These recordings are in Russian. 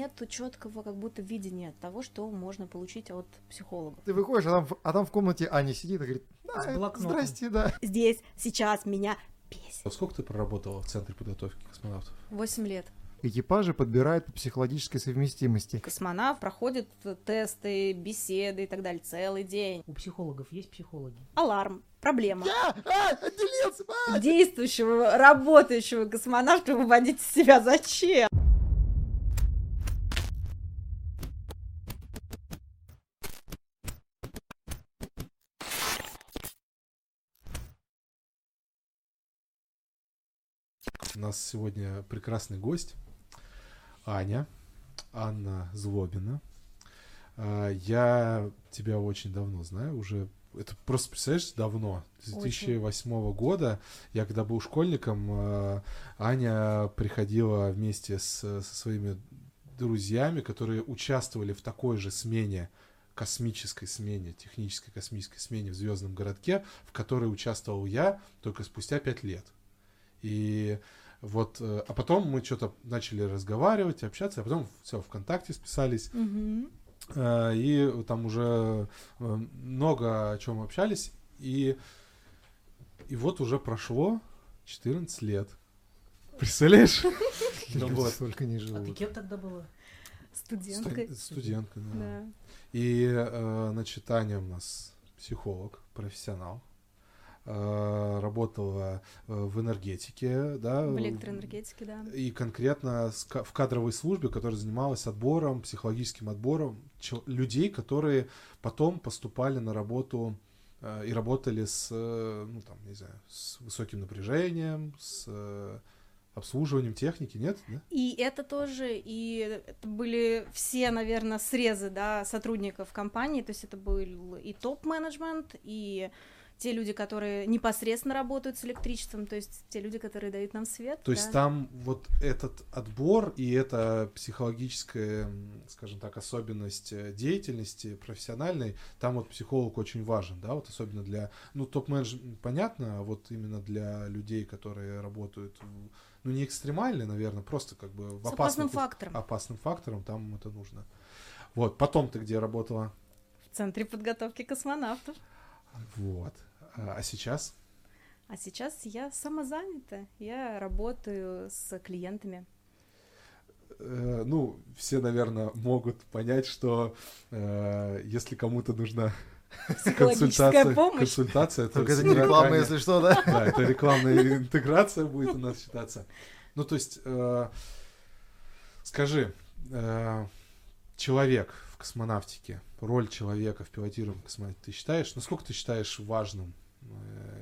нету четкого как будто видения того, что можно получить от психолога. Ты выходишь, а там, в- а там в комнате Аня сидит и говорит, «Да, здрасте, да. Здесь, сейчас меня бесит. А Сколько ты проработала в Центре подготовки космонавтов? Восемь лет. Экипажи подбирают по психологической совместимости. Космонавт проходит тесты, беседы и так далее целый день. У психологов есть психологи? Аларм. Проблема. А, а, отделился, а! Действующего, работающего космонавта выводить из себя зачем? У нас сегодня прекрасный гость Аня, Анна Злобина. А, Я тебя очень давно знаю, уже это просто, представляешь, давно, с Очень. 2008 года. Я когда был школьником, а, Аня приходила вместе с, со своими друзьями, которые участвовали в такой же смене, космической смене, технической космической смене в Звездном городке, в которой участвовал я только спустя пять лет. И вот, э, а потом мы что-то начали разговаривать, общаться, а потом все, ВКонтакте списались, э, и там уже э, много о чем общались, и, и вот уже прошло 14 лет. Представляешь? Ну вот. столько не А ты живут. кем тогда была? Студенткой. Сту- Студентка, да. Да. И, значит, Аня у нас психолог, профессионал. Э, Работала э, в энергетике, да. В электроэнергетике, да. И конкретно в кадровой службе, которая занималась отбором, психологическим отбором людей, которые потом поступали на работу э, и работали с, ну там, не знаю, с высоким напряжением, с обслуживанием техники, нет? Да? И это тоже, и это были все, наверное, срезы, да, сотрудников компании, то есть это был и топ-менеджмент, и те люди, которые непосредственно работают с электричеством, то есть те люди, которые дают нам свет. То есть да. там вот этот отбор и эта психологическая, скажем так, особенность э, деятельности профессиональной, там вот психолог очень важен, да, вот особенно для, ну, топ-менеджмент понятно, а вот именно для людей, которые работают, в- ну, не экстремально, наверное, просто как бы в С опасным опасных- фактором. опасным фактором, там это нужно. Вот, потом ты где работала? В Центре подготовки космонавтов. Вот. А а сейчас? А сейчас я самозанята, я работаю с клиентами. Э, ну, все, наверное, могут понять, что э, если кому-то нужна помощь. консультация, то Только это не реклама, ранее- если что, да? Да, это рекламная интеграция будет у нас считаться. Ну, то есть, э, скажи, э, человек в космонавтике, роль человека в пилотируемом космонавте, ты считаешь, насколько ты считаешь важным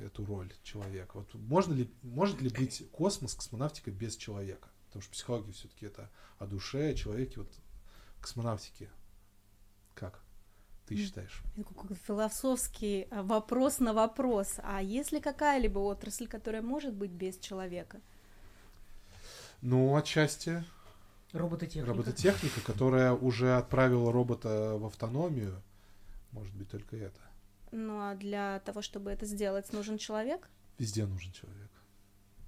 эту роль человека? Вот можно ли, может ли быть космос, космонавтика без человека? Потому что психология все-таки это о душе, о человеке, вот космонавтике. Как ты считаешь? Философский а, вопрос на вопрос. А есть ли какая-либо отрасль, которая может быть без человека? Ну, отчасти Робототехника. робототехника, которая уже отправила робота в автономию, может быть только это. Ну а для того, чтобы это сделать, нужен человек? Везде нужен человек.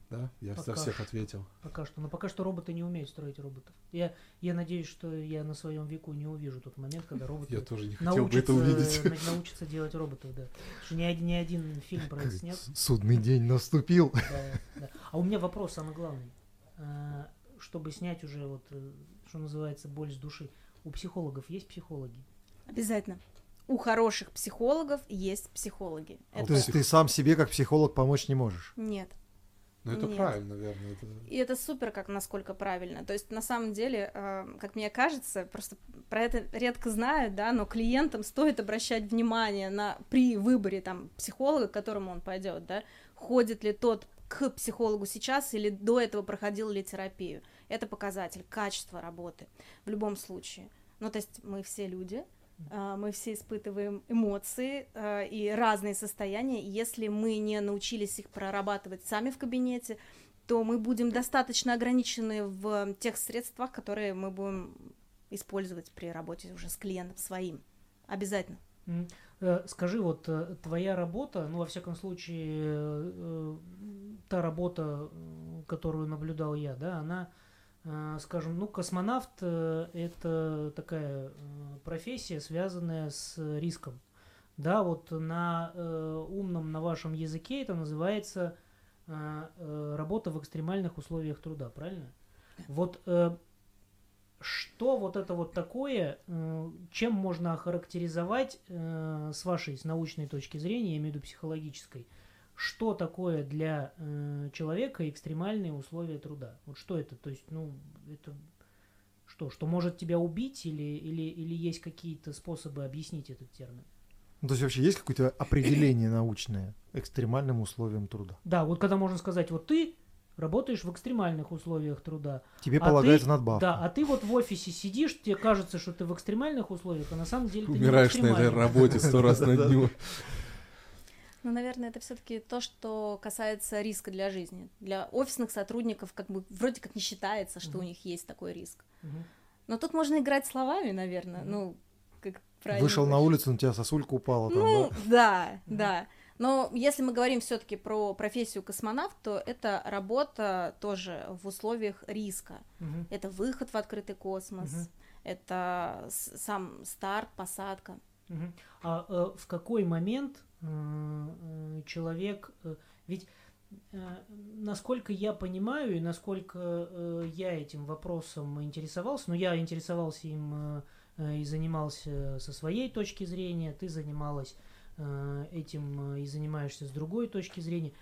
Да? Я за Пока всех что. ответил. Пока что. Но пока что роботы не умеют строить роботов. Я, я надеюсь, что я на своем веку не увижу тот момент, когда роботы Я тоже не хотел бы это научатся, увидеть. на- научатся делать роботов, да. Что ни один, ни один фильм про это снят. Судный день наступил. Да, да. А у меня вопрос самый главный. А, Чтобы снять уже вот, э, что называется, боль с души. У психологов есть психологи? Обязательно. У хороших психологов есть психологи. А Это... То есть ты сам себе как психолог помочь не можешь. Нет. Ну это Нет. правильно, наверное. Это... И это супер, как насколько правильно. То есть, на самом деле, э, как мне кажется, просто про это редко знают, да, но клиентам стоит обращать внимание на при выборе там психолога, к которому он пойдет, да, ходит ли тот к психологу сейчас или до этого проходил ли терапию. Это показатель качества работы в любом случае. Ну, то есть мы все люди, мы все испытываем эмоции э, и разные состояния. Если мы не научились их прорабатывать сами в кабинете, то мы будем достаточно ограничены в тех средствах, которые мы будем использовать при работе уже с клиентом своим. Обязательно. Э, Скажи, вот э, твоя работа, ну, во всяком случае, э, э, та работа, э, которую наблюдал я, да, она э, скажем, ну, космонавт э, это такая э, профессия, связанная с риском. Да, вот на э, умном, на вашем языке это называется э, э, работа в экстремальных условиях труда, правильно? Вот э, что вот это вот такое, э, чем можно охарактеризовать э, с вашей, с научной точки зрения, я имею в виду психологической, что такое для э, человека экстремальные условия труда? Вот что это? То есть, ну, это что, что может тебя убить или, или, или есть какие-то способы объяснить этот термин? Ну, то есть вообще есть какое-то определение научное экстремальным условиям труда? Да, вот когда можно сказать, вот ты работаешь в экстремальных условиях труда. Тебе А полагается ты- надбавка. Да, а ты вот в офисе сидишь, тебе кажется, что ты в экстремальных условиях, а на самом деле ты не в Умираешь на этой работе сто раз на дню. Ну, наверное, это все-таки то, что касается риска для жизни. Для офисных сотрудников как бы вроде как не считается, что у Мгм. них есть такой риск. Мгм. Но тут можно играть словами, наверное. Мгм. Ну, как правильно. Вышел на улицу, на тебя сосулька упала там, Ну, да? да, Мгм. да. Но если мы говорим все-таки про профессию космонавт, то это работа тоже в условиях риска. Мгм. Это выход в открытый космос, Мгм. это сам старт, посадка. Мгм. А э, в какой момент человек, э, ведь э, насколько я понимаю и насколько э, я этим вопросом интересовался, ну я интересовался им э, э, и занимался со своей точки зрения, ты занималась э, этим э, и занимаешься с другой точки зрения.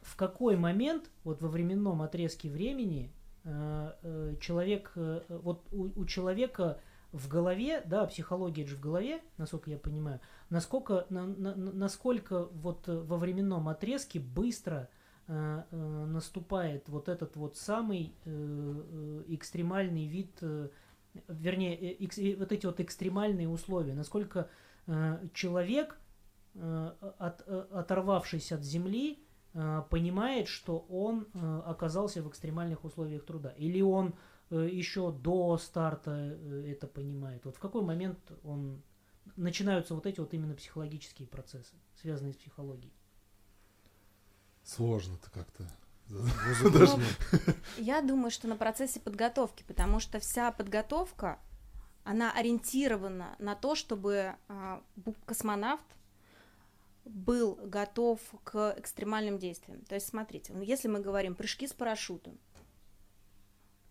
В какой момент, вот во временном отрезке времени, э, э, человек, э, вот у, у человека в голове, да, психология же в голове, насколько я понимаю, насколько, на- на- на- насколько вот э, во временном отрезке быстро э, э, наступает вот этот вот самый э, э, экстремальный вид, э, вернее, э, э, вот эти вот экстремальные условия, насколько э, человек, э, от, э, оторвавшись от Земли, э, понимает, что он э, оказался в экстремальных условиях труда, или он еще до старта э, это понимает. Вот в какой момент он начинаются вот эти вот именно психологические процессы, связанные с психологией. Сложно-то как-то. Ну, Я думаю, что на процессе подготовки, потому что вся подготовка, она ориентирована на то, чтобы а, космонавт был готов к экстремальным действиям. То есть, смотрите, ну, если мы говорим прыжки с парашютом,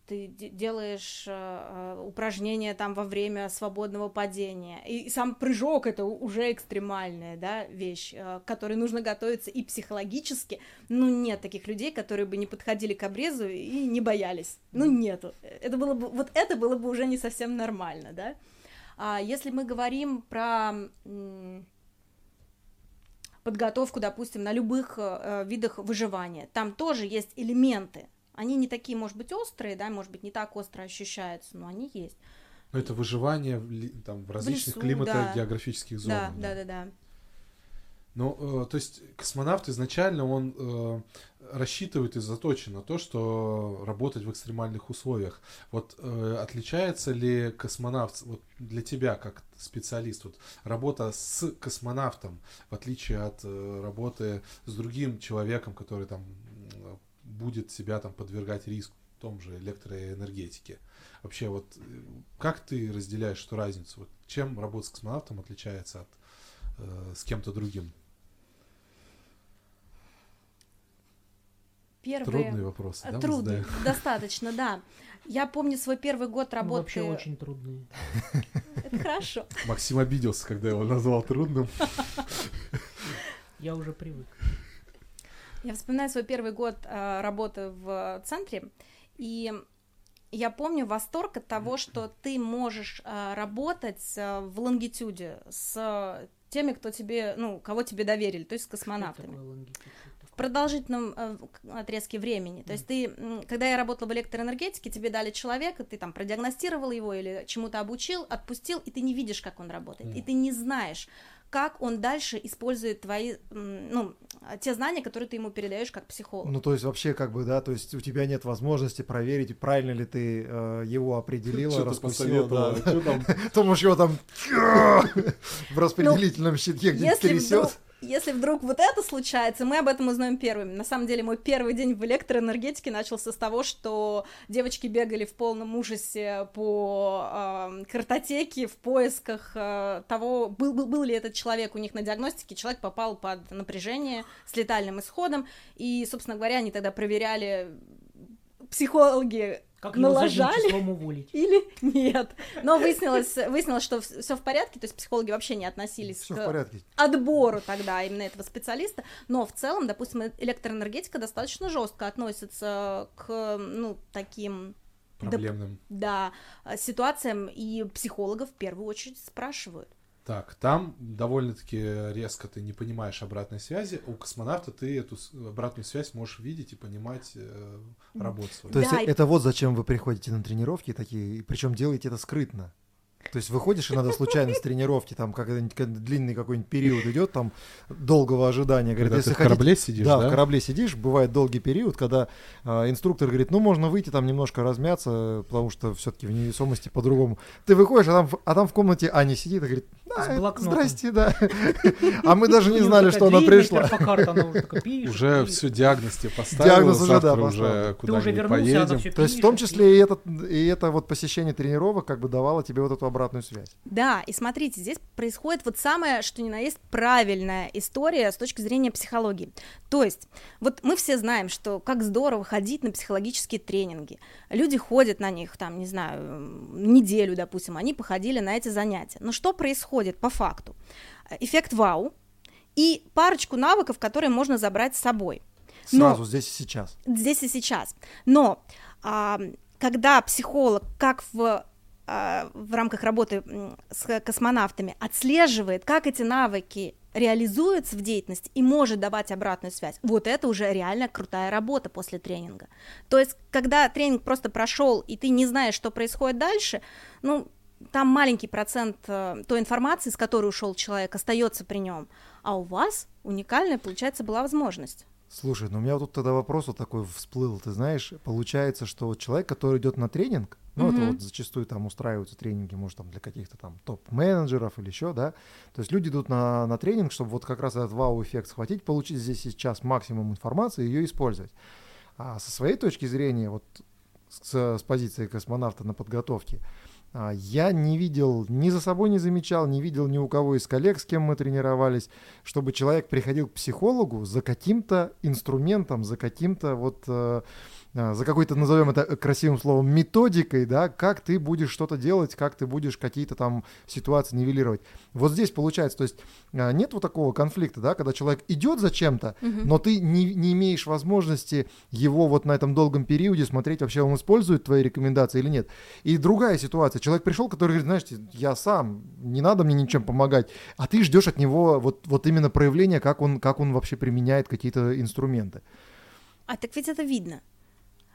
ты де- делаешь э, э, упражнения там во время свободного падения, и сам прыжок это уже экстремальная, да, вещь, э, к которой нужно готовиться и психологически. Ну нет таких людей, которые бы не подходили к обрезу и не боялись. Ну нету. Это было бы вот это было бы уже не совсем нормально, да. А если мы говорим про подготовку, допустим, на любых э, видах выживания, там тоже есть элементы. Они не такие, может быть, острые, да, может быть, не так остро ощущаются, но они есть. Но это выживание в, там, в различных лесу, климатах, да. географических Да, зонах. да, да, да. Ну, э, то есть космонавт изначально он э, рассчитывает и заточен на то, что работать в экстремальных условиях. Вот э, отличается ли космонавт вот для тебя как специалист, вот работа с космонавтом в отличие от э, работы с другим человеком, который там будет себя там подвергать риску в том же электроэнергетике? Вообще вот э, как ты разделяешь эту разницу? Вот чем работа с космонавтом отличается от э, с кем-то другим? Первые... Трудные вопросы, А, да, Трудные, достаточно, да. Я помню свой первый год Ну, работы. вообще очень трудные. Это хорошо. Максим обиделся, когда я его назвал трудным. Я уже привык. Я вспоминаю свой первый год а, работы в центре, и я помню восторг от того, что ты можешь а, работать а, в лонгитюде с теми, кто тебе, ну, кого тебе доверили, то есть с космонавтами. в продолжительном э, отрезке времени. То есть ты, когда я работала в электроэнергетике, тебе дали человека, ты там продиагностировал его или чему-то обучил, отпустил, и ты не видишь, как он работает, и ты не знаешь, как он дальше использует твои, ну, те знания, которые ты ему передаешь как психолог. Ну, то есть вообще как бы, да, то есть у тебя нет возможности проверить, правильно ли ты э, его определила, Что-то раскусила, да. что там? То, может, его там в распределительном щитке где-то трясет. Если вдруг вот это случается, мы об этом узнаем первыми. На самом деле, мой первый день в электроэнергетике начался с того, что девочки бегали в полном ужасе по э, картотеке в поисках э, того, был, был, был ли этот человек у них на диагностике. Человек попал под напряжение с летальным исходом, и, собственно говоря, они тогда проверяли психологи Как его налажали числом уволить? или нет. Но выяснилось, выяснилось, что все в порядке, то есть психологи вообще не относились Все в к порядке. отбору тогда именно этого специалиста, но в целом, допустим, электроэнергетика достаточно жестко относится к, ну, таким Проблемным. да, э, ситуациям, и психологов в первую очередь спрашивают. Так, там довольно-таки резко ты не понимаешь обратной связи. У космонавта ты эту обратную связь можешь видеть и понимать э, работу свою. То есть Да, и- это вот зачем вы приходите на тренировки такие, причем делаете это скрытно. То есть выходишь иногда случайно с тренировки, там как длинный какой-нибудь период идет, там долгого ожидания. Говорит, Когда если ты в хотите- корабле сидишь, да, да? в корабле сидишь, бывает долгий период, когда а, инструктор говорит, ну можно выйти там немножко размяться, потому что все-таки в невесомости по-другому. Ты выходишь, а там, в- а там в комнате Аня сидит и говорит, «Да, здрасте, да. А мы даже не знали, что она пришла. уже все диагноз тебе поставил, Диагноз уже, да, уже куда-нибудь уже вернулся, она поедем. То есть в том числе и, и это вот посещение тренировок как бы давало тебе вот эту обратную связь. Да, и смотрите, здесь происходит вот самое, что ни на есть, правильная история с точки зрения психологии. То есть, вот мы все знаем, что как здорово ходить на психологические тренинги. Люди ходят на них, там, не знаю, неделю, допустим, они походили на эти занятия. Но что происходит по факту? Эффект вау и парочку навыков, которые можно забрать с собой Но- Сразу здесь и сейчас. здесь и сейчас. Но а, когда психолог, как в в рамках работы с космонавтами отслеживает, как эти навыки реализуются в деятельности и может давать обратную связь. Вот это уже реально крутая работа после тренинга. То есть, когда тренинг просто прошел и ты не знаешь, что происходит дальше, ну, там маленький процент э, той информации, с которой ушел человек, остается при нем. А у вас уникальная, получается, была возможность. Слушай, ну у меня вот тут тогда вопрос вот такой всплыл. Ты знаешь, получается, что вот человек, который идет на тренинг, ну это Мгм. вот зачастую там устраиваются тренинги, может там для каких-то там топ-менеджеров или еще, да. То есть люди идут на, на тренинг, чтобы вот как раз этот вау-эффект схватить, получить здесь сейчас максимум информации и ее использовать. А со своей точки зрения, вот с, с позиции космонавта на подготовке, я не видел, ни за собой не замечал, не видел ни у кого из коллег, с кем мы тренировались, чтобы человек приходил к психологу за каким-то инструментом, за каким-то вот, э, за какой-то, назовем это красивым словом, методикой, да, как ты будешь что-то делать, как ты будешь какие-то там ситуации нивелировать. Вот здесь получается, то есть э, нет вот такого конфликта, да, когда человек идет за чем-то, Мгм. но ты не, не имеешь возможности его вот на этом долгом периоде смотреть, вообще он использует твои рекомендации или нет. И другая ситуация. Человек пришел, который говорит, знаешь, я сам, не надо мне ничем помогать, а ты ждешь от него вот, вот именно проявления, как он, как он вообще применяет какие-то инструменты. А так ведь это видно.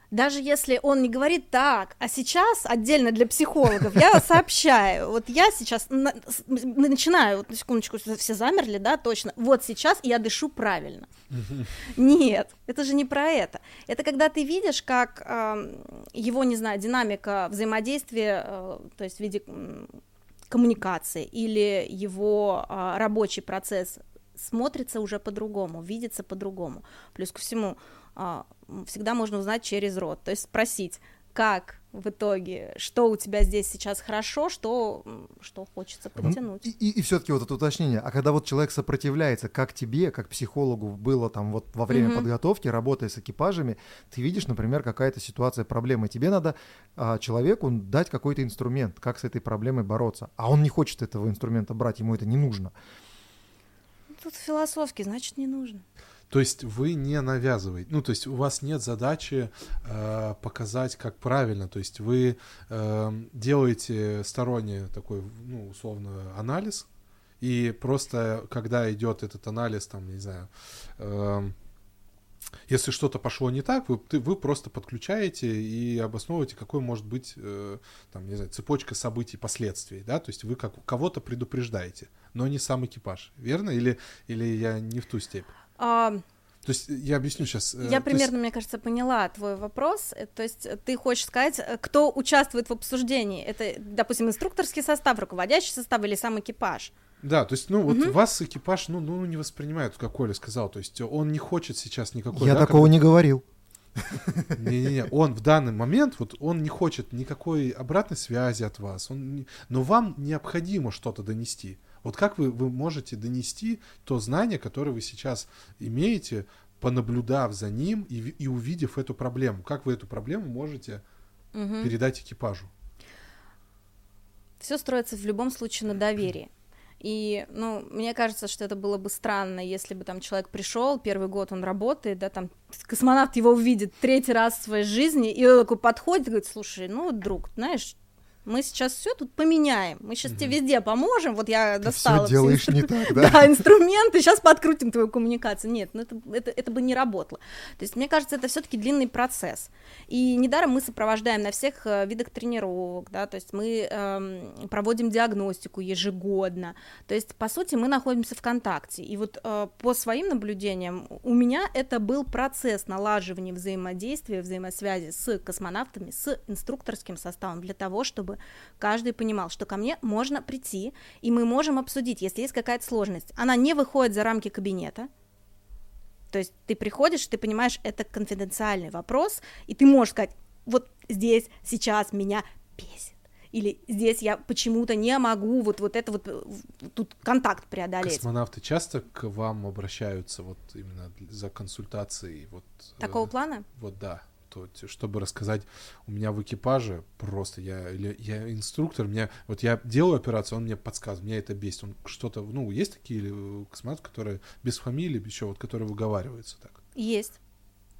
Даже если он не говорит так, а сейчас отдельно для психологов я сообщаю, вот я сейчас на- начинаю, вот на секундочку, все замерли, да, точно, вот сейчас я дышу правильно. Нет, это же не про это. Это когда ты видишь, как ам, его, не знаю, динамика взаимодействия, э, то есть в виде коммуникации или его а, рабочий процесс смотрится уже по-другому, видится по-другому. Плюс ко всему, всегда можно узнать через рот, то есть спросить, как в итоге, что у тебя здесь сейчас хорошо, что, что хочется подтянуть. И, все-таки вот это уточнение. А когда вот человек сопротивляется, как тебе, как психологу было там вот во время Мгм. подготовки, работая с экипажами, ты видишь, например, какая-то ситуация, проблема, и тебе надо а, человеку дать какой-то инструмент, как с этой проблемой бороться. А он не хочет этого инструмента брать, ему это не нужно. Тут философски, значит, не нужно. То есть вы не навязываете, ну то есть у вас нет задачи э, показать, как правильно, то есть вы э, делаете сторонний такой, ну условно анализ, и просто когда идет этот анализ, там не знаю, э, если что-то пошло не так, вы, ты- вы просто подключаете и обосновываете, какой может быть э, там, не знаю, цепочка событий, последствий, да, то есть вы как кого-то предупреждаете, но не сам экипаж, верно? Или, или я не в ту степь? А, То есть я объясню сейчас. Я примерно, мне кажется, поняла твой вопрос. Э, То есть э, ты хочешь сказать, э, кто участвует в обсуждении? Это, допустим, инструкторский состав, руководящий состав или сам экипаж? Да, то есть, ну, вот Мгм. вас экипаж, ну, ну, не воспринимает, как Коля сказал. То есть он не хочет сейчас никакой... Я да, такого как- не говорил. Не-не-не, он в данный момент, вот он не хочет никакой обратной связи от вас, он не- но вам необходимо что-то донести. Вот как вы, вы можете донести то знание, которое вы сейчас имеете, понаблюдав за ним и, и увидев эту проблему? Как вы эту проблему можете Мгм. передать экипажу? Все строится в любом случае на доверии. И, ну, мне кажется, что это было бы странно, если бы там человек пришел, первый год он работает, да, там космонавт его увидит третий раз в своей жизни, и он такой подходит и говорит, слушай, ну, друг, знаешь, мы сейчас все тут поменяем, мы сейчас тебе везде поможем, вот я Ты достала все делаешь инстру- не так, да? да, инструменты, сейчас подкрутим твою коммуникацию. Нет, ну это, это, это бы не работало. То есть, мне кажется, это все-таки длинный процесс. И недаром мы сопровождаем на всех э, видах тренировок, да, то есть мы эм, проводим диагностику ежегодно. То есть, по сути, мы находимся в контакте. И вот э, по своим наблюдениям у меня это был процесс налаживания взаимодействия, взаимосвязи с космонавтами, с инструкторским составом для того, чтобы каждый понимал, что ко мне можно прийти, и мы можем обсудить, если есть какая-то сложность. Она не выходит за рамки кабинета. То есть ты приходишь, ты понимаешь, это конфиденциальный вопрос, и ты можешь сказать, вот здесь сейчас меня бесит. Или здесь я почему-то не могу вот, вот это вот, э, тут контакт преодолеть. Космонавты часто к вам обращаются вот именно за консультацией? Вот, э, Такого плана? Вот да. То, чтобы рассказать, у меня в экипаже просто я, или я инструктор, меня, вот я делаю операцию, он мне подсказывает, меня это бесит. Он что-то, ну, есть такие э, космонавты, которые без фамилии, еще вот, которые выговариваются так. Есть.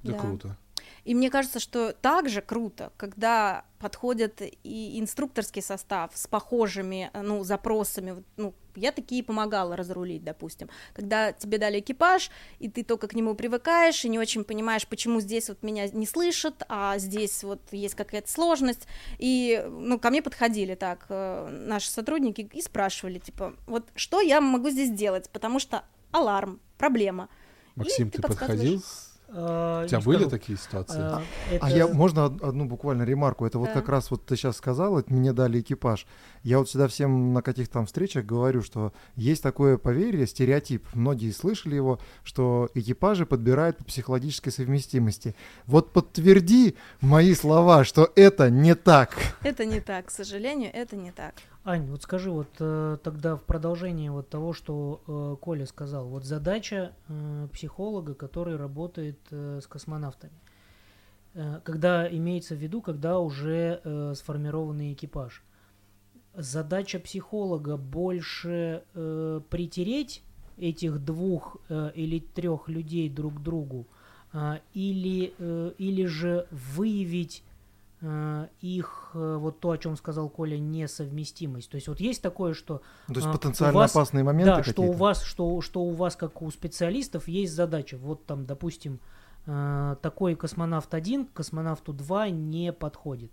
Да, Да. круто. И мне кажется, что также круто, когда подходит и инструкторский состав с похожими э, ну, запросами. Ну, я такие помогала разрулить, допустим. Когда тебе дали экипаж, и ты только к нему привыкаешь, и не очень понимаешь, почему здесь вот меня не слышат, а здесь вот есть какая-то сложность. И, ну, ко мне подходили так э, наши сотрудники и спрашивали, типа, вот что я могу здесь делать, потому что аларм, проблема. И Максим, ты ты, подсказываешь. подходил? А, У тебя были скажу. такие ситуации? А, А это- я, можно од- одну буквально ремарку? Это вот Да. как раз вот ты сейчас сказал, это мне дали экипаж. Я вот всегда всем на каких-то там встречах говорю, что есть такое поверье, стереотип, многие слышали его, что экипажи подбирают по психологической совместимости. Вот подтверди мои слова, что это не так. Это не так, к сожалению, это не так. Ань, вот скажи, вот э, тогда в продолжение вот того, что э, Коля сказал, вот задача э, психолога, который работает э, с космонавтами, Э, когда имеется в виду, когда уже э, сформированный экипаж, задача психолога больше э, притереть этих двух э, или трех людей друг к другу, а, или, э, или же выявить э, их, э, вот то, о чем сказал Коля, несовместимость. То есть вот есть такое, что То есть А, потенциально вас- опасные моменты да, что у вас, что, что у вас, как у специалистов, есть задача. Вот там, допустим, э, такой космонавт 1 к космонавту 2 не подходит.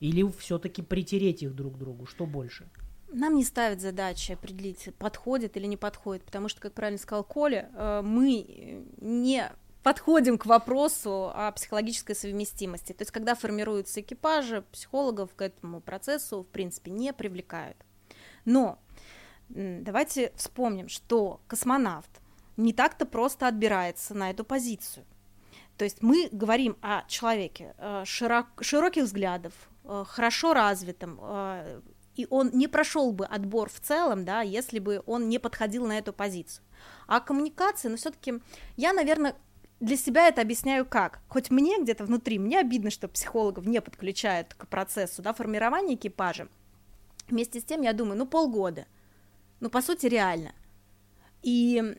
Или все-таки притереть их друг к другу? Что больше? Нам не ставят задачи определить, подходит или не подходит, потому что, как правильно сказал Коля, э, мы не подходим к вопросу о психологической совместимости. То есть, когда формируются экипажи, психологов к этому процессу, в принципе, не привлекают. Но давайте вспомним, что космонавт не так-то просто отбирается на эту позицию. То есть мы говорим о человеке э, широк- широких взглядов, хорошо развитом, э, и он не прошел бы отбор в целом, да, если бы он не подходил на эту позицию. А коммуникация, ну все-таки я, наверное, для себя это объясняю как. Хоть мне где-то внутри, мне обидно, что психологов не подключают к процессу да, формирования экипажа. Вместе с тем, я думаю, ну полгода. Ну, по сути, реально. И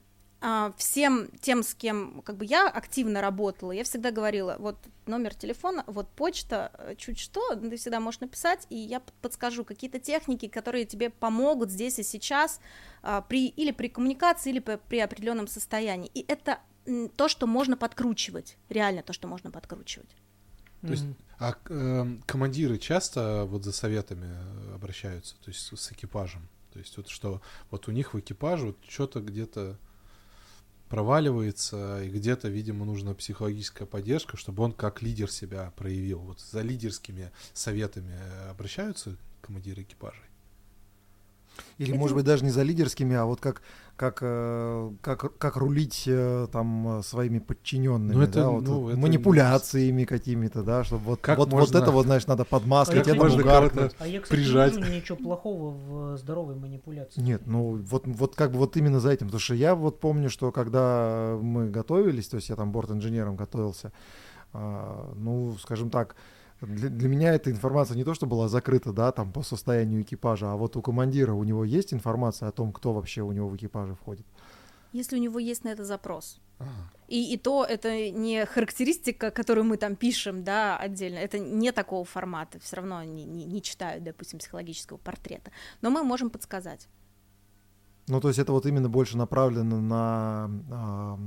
всем тем, с кем как бы я активно работала, я всегда говорила, вот номер телефона, вот почта, э, чуть что, ты всегда можешь написать, и я подскажу какие-то техники, которые тебе помогут здесь и сейчас а, при или при коммуникации, или при, при определенном состоянии. И это то, что можно подкручивать, реально то, что можно подкручивать. То есть, а эм, командиры часто вот за советами э, обращаются, то есть с экипажем? То есть вот что вот у них в экипаже вот что-то где-то проваливается, и где-то, видимо, нужна психологическая поддержка, чтобы он как лидер себя проявил. Вот за лидерскими советами э, обращаются командиры экипажей? Или, Это- может быть, даже не за лидерскими, а вот как, как, э, как, как рулить э, там э, своими подчиненными, Ну, это, да, вот, ну, вот это манипуляциями какими-то, да, чтобы вот, Как вот, вот можно- это вот, знаешь, надо подмаскать, Как это можно кого-то- А я, кстати, Прижать. не вижу ничего плохого в здоровой манипуляции. Нет, ну вот, вот как бы вот именно за этим, потому что я вот помню, что когда мы готовились, то есть я там борт-инженером готовился, а, ну, скажем так, для, для меня эта информация не то, что была закрыта, да, там по состоянию экипажа, а вот у командира у него есть информация о том, кто вообще у него в экипаже входит. Если у него есть на это запрос. И, и то это не характеристика, которую мы там пишем, да, отдельно. Это не такого формата. Все равно они не, не читают, допустим, психологического портрета. Но мы можем подсказать. Ну, то есть это вот именно больше направлено на,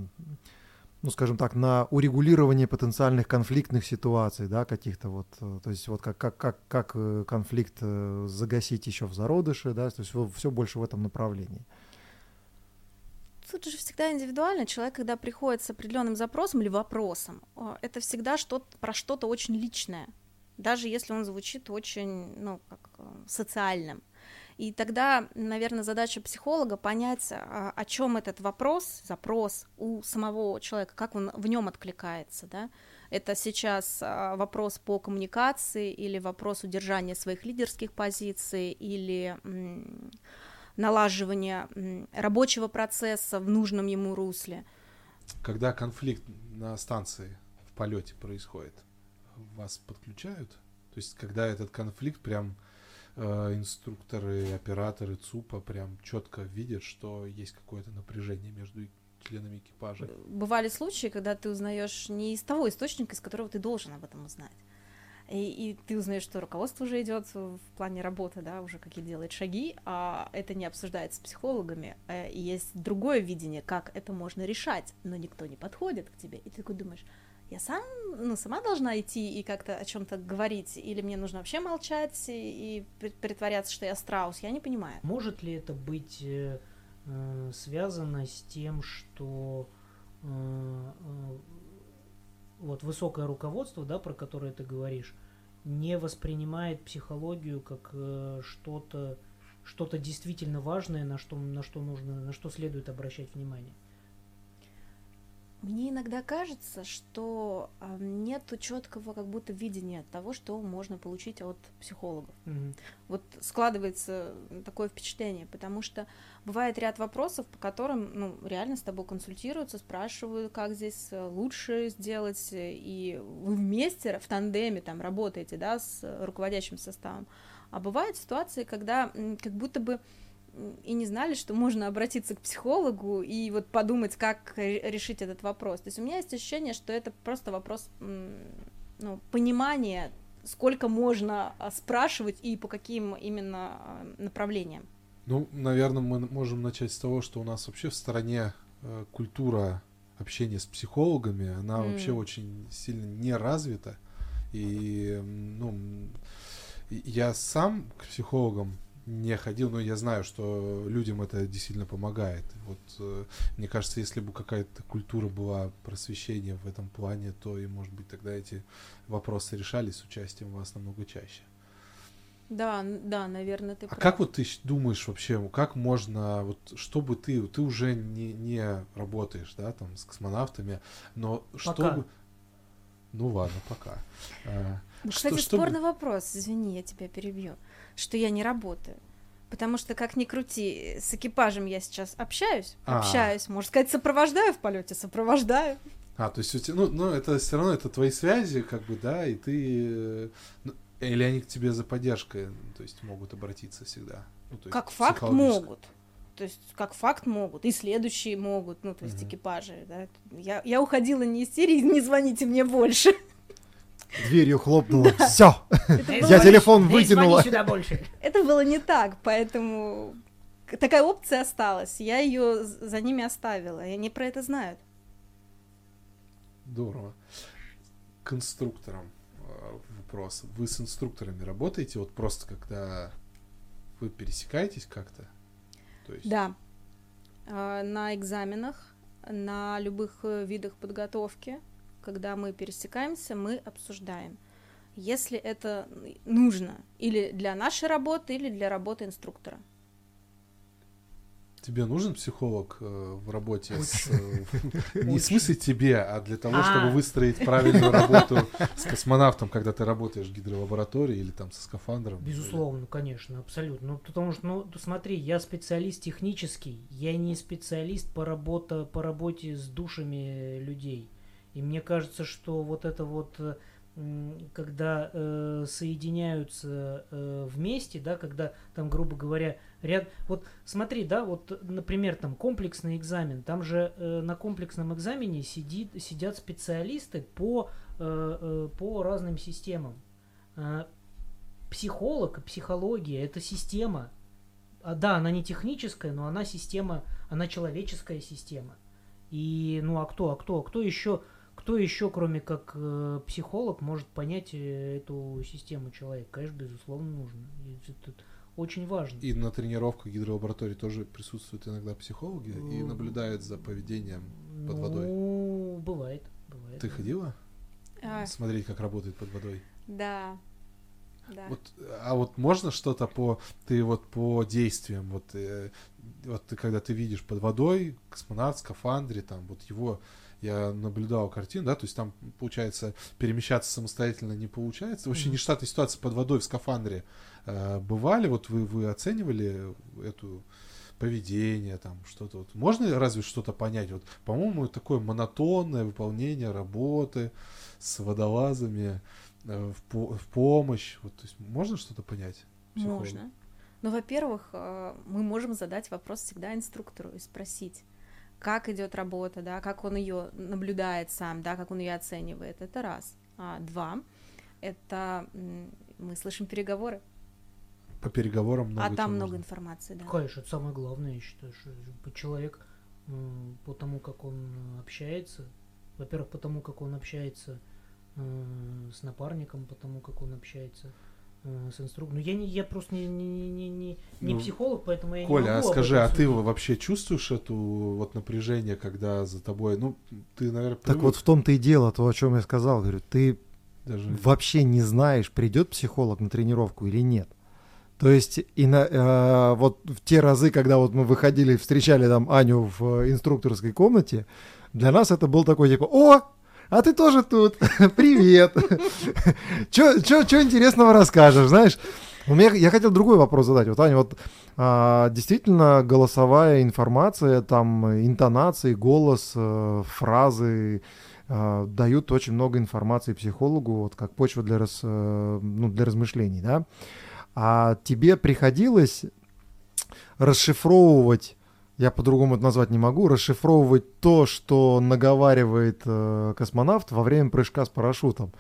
ну, скажем так, на урегулирование потенциальных конфликтных ситуаций, да, каких-то вот, э, то есть вот как, как, как, как э, конфликт э, загасить еще в зародыше, да, то есть все больше в этом направлении. Тут же всегда индивидуально. Человек, когда приходит с определенным запросом или вопросом, это всегда что про что-то очень личное, даже если он звучит очень, ну, как социальным. И тогда, наверное, задача психолога понять, а, о чем этот вопрос, запрос у самого человека, как он в нем откликается, да. Это сейчас а, вопрос по коммуникации или вопрос удержания своих лидерских позиций или налаживания рабочего процесса в нужном ему русле. Когда конфликт на станции в полете происходит, вас подключают? То есть, когда этот конфликт прям э, инструкторы, операторы ЦУПа прям четко видят, что есть какое-то напряжение между членами экипажа. Бывали случаи, когда ты узнаешь не из того источника, из которого ты должен об этом узнать. И, и ты узнаешь, что руководство уже идет в плане работы, да, уже какие делает шаги, а это не обсуждается с психологами. э, И есть другое видение, как это можно решать, но никто не подходит к тебе. И ты такой думаешь, я сам, ну, сама должна идти и как-то о чем-то говорить, или мне нужно вообще молчать и, и прит- притворяться, что я страус, я не понимаю. Может ли это быть э, э, связано с тем, что э, э, вот высокое руководство, да, про которое ты говоришь, не воспринимает психологию как э, что-то что-то действительно важное, на что, на что нужно, на что следует обращать внимание. Мне иногда кажется, что а, нету четкого как будто видения того, что можно получить от психологов. Мгм. Вот складывается такое впечатление, потому что бывает ряд вопросов, по которым ну, реально с тобой консультируются, спрашивают, как здесь э, лучше сделать, э, и вы вместе в тандеме там работаете, да, с руководящим составом. А бывают ситуации, когда как будто бы и не знали, что можно обратиться к психологу и вот подумать, как ре- решить этот вопрос. То есть у меня есть ощущение, что это просто вопрос ну, понимания, сколько можно а, спрашивать и по каким именно а, направлениям. Ну, наверное, мы можем начать с того, что у нас вообще в стране э, культура общения с психологами, она М. вообще очень сильно не развита. И, ну, я сам к психологам не ходил, но я знаю, что людям это действительно помогает. Вот э, мне кажется, если бы какая-то культура была просвещения в этом плане, то и, может быть, тогда эти вопросы решались с участием вас намного чаще. Да, да, наверное, ты А прав. как вот ты думаешь вообще, как можно, вот чтобы ты, ты уже не, не работаешь, да, там, с космонавтами, но чтобы... Ну ладно, пока. Ну, что- Кстати, чтобы- спорный вопрос, извини, я тебя перебью, что я не работаю. Потому что, как ни крути, с экипажем я сейчас общаюсь, А. общаюсь, можно сказать, сопровождаю в полете, сопровождаю. А, то есть у тебя, ну, ну, это все равно, это твои связи, как бы, да, и ты... ну, или они к тебе за поддержкой, то есть могут обратиться всегда. Ну, то есть Как факт могут. То есть, как факт могут, и следующие могут, ну, то есть Мгм. экипажи, да. Я, я уходила не из серии, не звоните мне больше. Дверью хлопнула. Все. Я телефон больше. это было не так, поэтому такая опция осталась. Я ее за ними оставила, и они про это знают. Здорово. К инструкторам э, вопрос. Вы с инструкторами работаете, вот просто когда вы пересекаетесь как-то? То есть... Да, А, на экзаменах, на любых э, видах подготовки, когда мы пересекаемся, мы обсуждаем, если это нужно или для нашей работы, или для работы инструктора. Тебе нужен психолог э, в работе с... э, Не в смысле тебе, а для того, чтобы А. выстроить правильную работу с космонавтом, когда ты работаешь в гидролаборатории или там со скафандром. Безусловно, конечно, абсолютно. Ну, потому что, ну, смотри, я специалист технический, я не специалист по, работа, по работе с душами людей. И мне кажется, что вот это вот, э, когда э, соединяются э, вместе, да, когда там, грубо говоря, ряд... Вот смотри, да, вот, например, там комплексный экзамен, там же э, на комплексном экзамене сидит, сидят специалисты по, э, э, по разным системам. А, психолог психология это система. А, да, она не техническая, но она система, она человеческая система. И ну а кто, а кто, кто еще, кто еще, кроме как э, психолог, может понять э, эту систему человека? Конечно, безусловно, нужно. И это очень важно. И на тренировках гидролаборатории тоже присутствуют иногда психологи и Ну, наблюдают за поведением под водой. Ну, бывает, бывает. Ты ходила А, смотреть, как работает под водой? да. Да. Вот, а вот можно что-то по ты вот по действиям вот э, вот ты когда ты видишь под водой космонавт в скафандре там вот его я наблюдал картину, да, то есть там получается перемещаться самостоятельно не получается. Вообще Мгм. нештатные ситуации под водой в скафандре э, бывали, вот вы вы оценивали эту поведение там что-то вот можно разве что-то понять вот по-моему такое монотонное выполнение работы с водолазами э, в, по- в помощь. Вот, то есть можно что-то понять? психологу? Можно. Ну, во-первых, э, мы можем задать вопрос всегда инструктору и спросить, как идет работа, да, как он ее наблюдает сам, да, как он ее оценивает. Это раз. А два, это мы слышим переговоры, По переговорам много а там много можно. информации, да. Конечно, это самое главное, я считаю, что человек по тому, как он общается, во-первых, по тому, как он общается э, с напарником, по тому, как он общается с инструктором. Ну, я, не, я просто не, не, не, не, не, не Ну, психолог, поэтому я не Коля, а могу об скажи, а ты вообще чувствуешь эту вот напряжение, когда за тобой, ну, ты, наверное, Так вот в том-то и дело, то, о чем я сказал. Говорю, ты даже... вообще не знаешь, придет психолог на тренировку или нет. То есть и на, э, вот в те разы, когда вот мы выходили, встречали там Аню в э, инструкторской комнате, для нас это был такой типа, о, а ты тоже тут, привет, что интересного расскажешь, знаешь? У меня, я хотел другой вопрос задать. Вот, Аня, вот а, действительно голосовая информация, там интонации, голос, э, фразы э, дают очень много информации психологу, вот как почва для, рас, э, ну, для размышлений, да? А тебе приходилось расшифровывать, я по-другому это назвать не могу, расшифровывать то, что наговаривает э, космонавт во время прыжка с парашютом.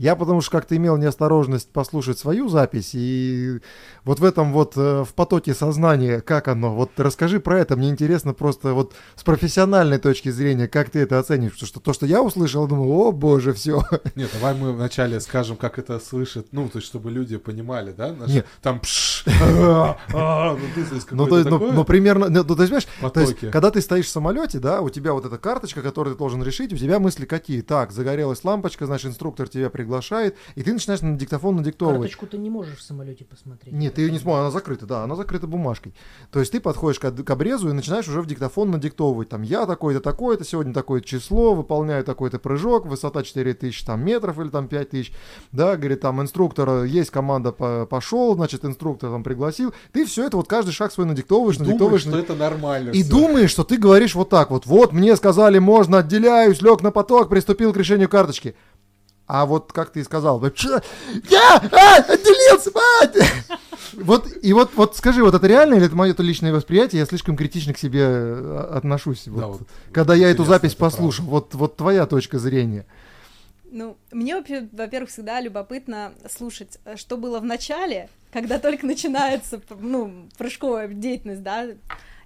Я потому что как-то имел неосторожность послушать свою запись, и вот в этом вот, э, в потоке сознания, как оно, вот расскажи про это, мне интересно просто вот с профессиональной точки зрения, как ты это оцениваешь, потому что то, что я услышал, думаю, о боже, все. Нет, давай мы вначале скажем, как это слышит, ну, то есть, чтобы люди понимали, да? наши- Нет. Там пш, а, а, ну, то есть, Ну, то есть, ну, ну, примерно, ну, то есть, понимаешь, То есть, когда ты стоишь в самолете, да, у тебя вот эта карточка, которую ты должен решить, у тебя мысли какие? Так, загорелась лампочка, значит, инструктор тебя приглашает, и ты начинаешь на диктофон надиктовывать. Карточку ты не можешь в самолете посмотреть. Нет, ты ее не сможешь, она закрыта, да, она закрыта бумажкой. То есть ты подходишь к, к обрезу и начинаешь уже в диктофон надиктовывать. Там я такой-то, такой-то, сегодня такое число, выполняю такой-то прыжок, высота 4000 там, метров или там 5000. Да, говорит, там инструктор, есть команда, по- пошел, значит, инструктор там пригласил. Ты все это, вот каждый шаг свой надиктовываешь, Думаешь, надиктовываешь. что это нормально. И всё. думаешь, что ты говоришь вот так вот. Вот мне сказали, можно, отделяюсь, лег на поток, приступил к решению карточки. А вот как ты и сказал, я а, отделился, а!» Вот, и вот, вот скажи, вот это реально или это мое то личное восприятие, я слишком критично к себе э, отношусь, Да, вот, вот когда я эту запись правда. послушал, вот, вот твоя точка зрения. Ну, мне, вообще, во-первых, всегда любопытно слушать, э, что было в начале, когда только начинается, ну, прыжковая деятельность, да,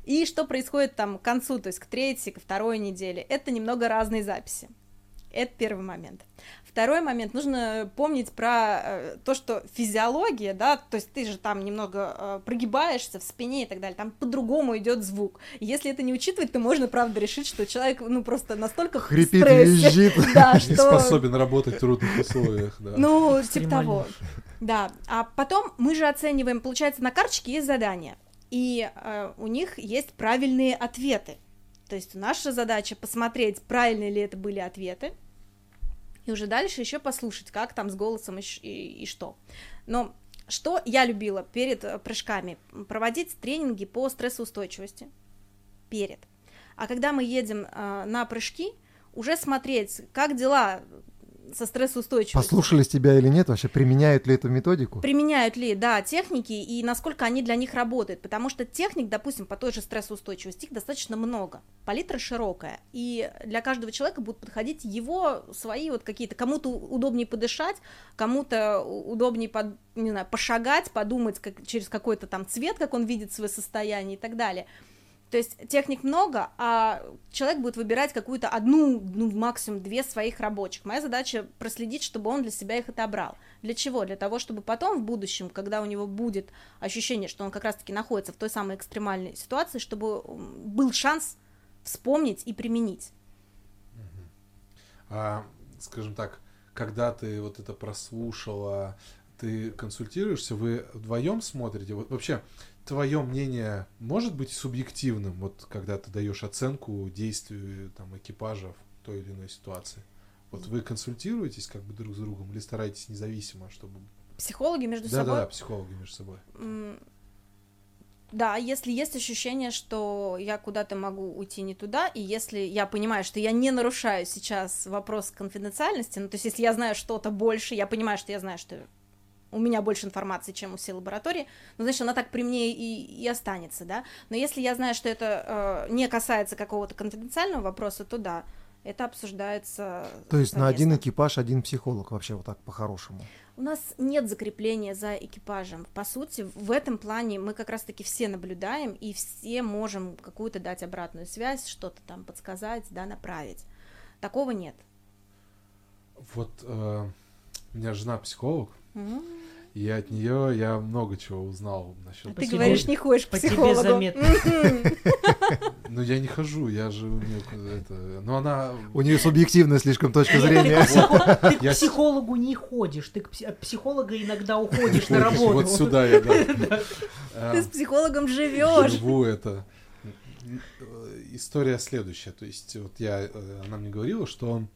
и что происходит там к концу, то есть к третьей, ко второй неделе. Это немного разные записи. Это первый момент. Второй момент, нужно помнить про э, то, что физиология, да, то есть ты же там немного э, прогибаешься в спине и так далее, там по-другому идет звук. Если это не учитывать, то можно, правда, решить, что человек, ну, просто настолько Хрипит, стрессе, визжит. да, Не что... способен работать в трудных условиях, да. Ну, типа того. Да. А потом мы же оцениваем, получается, на карточке есть задание. И э, у них есть правильные ответы. То есть наша задача посмотреть, правильные ли это были ответы, и уже дальше еще послушать, как там с голосом и, и, и что. Но что я любила перед э, прыжками? Проводить тренинги по стрессоустойчивости. Перед. А когда мы едем э, на прыжки, уже смотреть, как дела со стрессоустойчивостью. Послушались тебя или нет вообще? Применяют ли эту методику? Применяют ли, да, техники и насколько они для них работают. Потому что техник, допустим, по той же стрессоустойчивости, их достаточно много. Палитра широкая. И для каждого человека будут подходить его свои вот какие-то... Кому-то удобнее подышать, кому-то удобнее, под, не знаю, пошагать, подумать как, через какой-то там цвет, как он видит свое состояние и так далее. То есть техник много, а человек будет выбирать какую-то одну, ну, максимум две своих рабочих. Моя задача проследить, чтобы он для себя их отобрал. Для чего? Для того, чтобы потом в будущем, когда у него будет ощущение, что он как раз-таки находится в той самой экстремальной ситуации, чтобы был шанс вспомнить и применить. А, скажем так, когда ты вот это прослушала, ты консультируешься, вы вдвоем смотрите? Вот вообще, твое мнение может быть субъективным, вот когда ты даешь оценку действию там, экипажа в той или иной ситуации? Вот вы консультируетесь как бы друг с другом или стараетесь независимо, чтобы... Психологи между да, собой? Да, да, психологи между собой. Да, если есть ощущение, что я куда-то могу уйти не туда, и если я понимаю, что я не нарушаю сейчас вопрос конфиденциальности, ну, то есть если я знаю что-то больше, я понимаю, что я знаю, что у меня больше информации, чем у всей лаборатории, ну, значит, она так при мне и, и останется, да. Но если я знаю, что это э, не касается какого-то конфиденциального вопроса, то да, это обсуждается. То есть совместно. на один экипаж один психолог вообще вот так по-хорошему? У нас нет закрепления за экипажем. По сути, в этом плане мы как раз-таки все наблюдаем и все можем какую-то дать обратную связь, что-то там подсказать, да, направить. Такого нет. Вот э, у меня жена психолог. Mm-hmm. И от нее я много чего узнал насчет. А ты говоришь, не ходишь к по психологу. Тебе заметно. Ну я не хожу, я же у нее это, но она. У нее субъективная слишком точка зрения. Ты к психологу не ходишь, ты от психолога иногда уходишь на работу. Вот сюда я да. Ты с психологом живешь. Живу это. История следующая, то есть вот я, э, она мне говорила, что он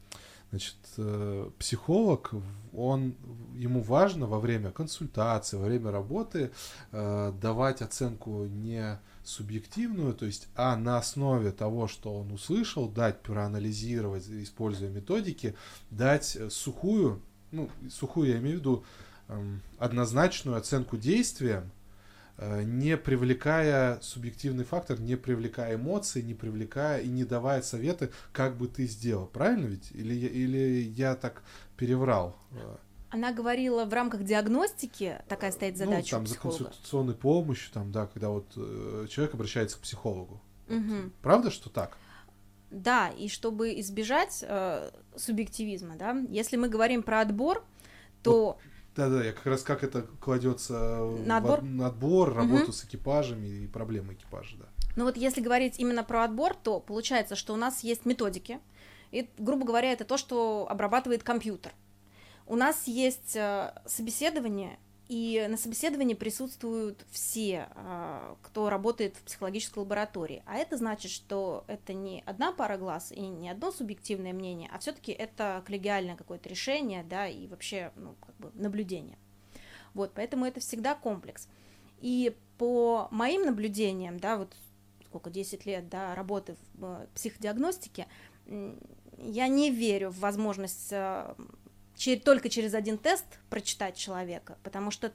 Значит, э, психолог, он, ему важно во время консультации, во время работы э, давать оценку не субъективную, то есть, а на основе того, что он услышал, дать проанализировать, используя методики, дать сухую, ну, сухую я имею в виду, эм, однозначную оценку действиям, Э, не привлекая субъективный фактор, не привлекая эмоции, не привлекая и не давая советы, как бы ты сделал. Правильно ведь? Или, или я так переврал? Она говорила в рамках диагностики, такая стоит ну, задача ну, там, за консультационной помощью, там, да, когда вот э, человек обращается к психологу. Угу. Правда, что так? Да, и чтобы избежать э, субъективизма, да, если мы говорим про отбор, то вот да-да, я как раз как это кладется на отбор, на отбор работу угу. с экипажами и проблемы экипажа, да. Ну вот если говорить именно про отбор, то получается, что у нас есть методики, и, грубо говоря, это то, что обрабатывает компьютер. У нас есть э, собеседование, и на собеседовании присутствуют все, а, кто работает в психологической лаборатории. А это значит, что это не одна пара глаз и не одно субъективное мнение, а все-таки это коллегиальное какое-то решение, да, и вообще, ну, как бы наблюдение. Вот, поэтому это всегда комплекс. И по моим наблюдениям, да, вот сколько, 10 лет, да, работы в э, психодиагностике, я не верю в возможность э, только через один тест прочитать человека, потому что